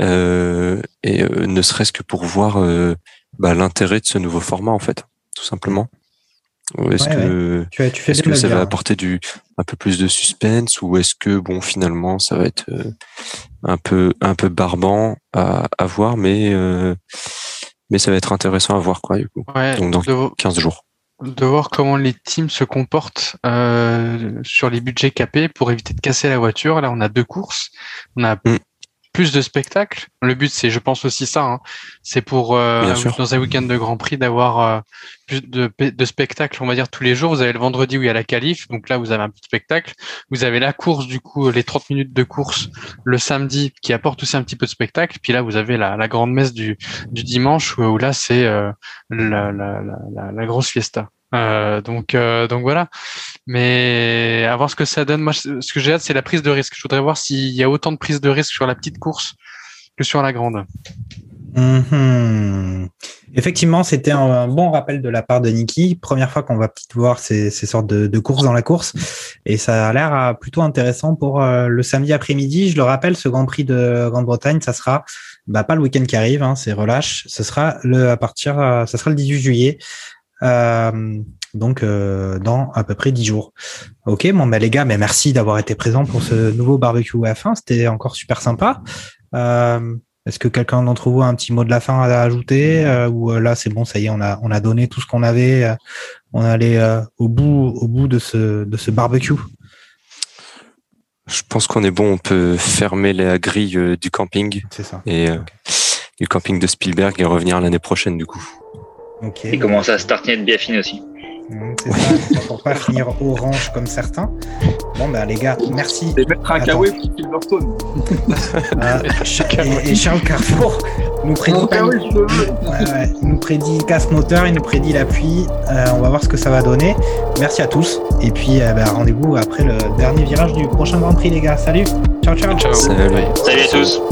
euh, et euh, ne serait-ce que pour voir euh, bah, l'intérêt de ce nouveau format en fait, tout simplement. Est-ce Ouais, que Tu, as- tu fais est-ce que ça va dire. apporter du un peu plus de suspense ou est-ce que bon finalement ça va être euh, un peu un peu barbant à, à voir mais euh, mais ça va être intéressant à voir quoi du coup. Ouais, Donc dans de vo- 15 jours. de voir comment les teams se comportent euh, sur les budgets capés pour éviter de casser la voiture. Là, on a deux courses, on a Mm. Plus de spectacles. Le but, c'est, je pense aussi ça, hein, c'est pour euh, dans un week-end de Grand Prix d'avoir euh, plus de, de spectacles, on va dire tous les jours. Vous avez le vendredi où il y a la qualif, donc là vous avez un petit spectacle. Vous avez la course, du coup, les 30 minutes de course le samedi qui apporte aussi un petit peu de spectacle. Puis là, vous avez la, la grande messe du, du dimanche où, où là c'est euh, la, la, la, la, la grosse fiesta. Euh, donc, euh, donc voilà. Mais à voir ce que ça donne. Moi, ce que j'ai hâte, c'est la prise de risque. Je voudrais voir s'il y a autant de prise de risque sur la petite course que sur la grande. Mhm. Effectivement, c'était un, bon rappel de la part de Niki. Première fois qu'on va peut-être voir ces, sortes de, courses dans la course. Et ça a l'air euh, plutôt intéressant pour euh, le samedi après-midi. Je le rappelle, ce Grand Prix de Grande-Bretagne, ça sera bah, pas le week-end qui arrive, hein, c'est relâche. Ce sera le à partir, euh, ça sera le 18 juillet. Donc euh, dans à peu près 10 jours. Ok, bon bah les gars, mais merci d'avoir été présents pour ce nouveau barbecue F1. C'était encore super sympa. Euh, Est-ce que quelqu'un d'entre vous a un petit mot de la fin à ajouter euh, ou euh, là c'est bon, ça y est, on a on a donné tout ce qu'on avait. euh, on est allé euh, au bout au bout de ce de ce barbecue? Je pense qu'on est bon, on peut fermer la grille euh, du camping. C'est ça. Et euh, du camping de Spielberg et revenir l'année prochaine du coup. Ok. Et commencer à se tartiner de biafine aussi. Mm, C'est ça, pour pas finir orange comme certains. Bon bah les gars, merci. Et mettre un kawaii pour Silverstone. Euh, et, et Charles Carrefour nous prédit, Oh, pas-. Ouais, ouais, nous prédit casse moteur, il nous prédit la pluie. Euh, on va voir ce que ça va donner. Merci à tous. Et puis euh, bah, rendez-vous après le dernier virage du prochain Grand Prix les gars. Salut. Ciao ciao. Ciao. Salut. Salut à tous.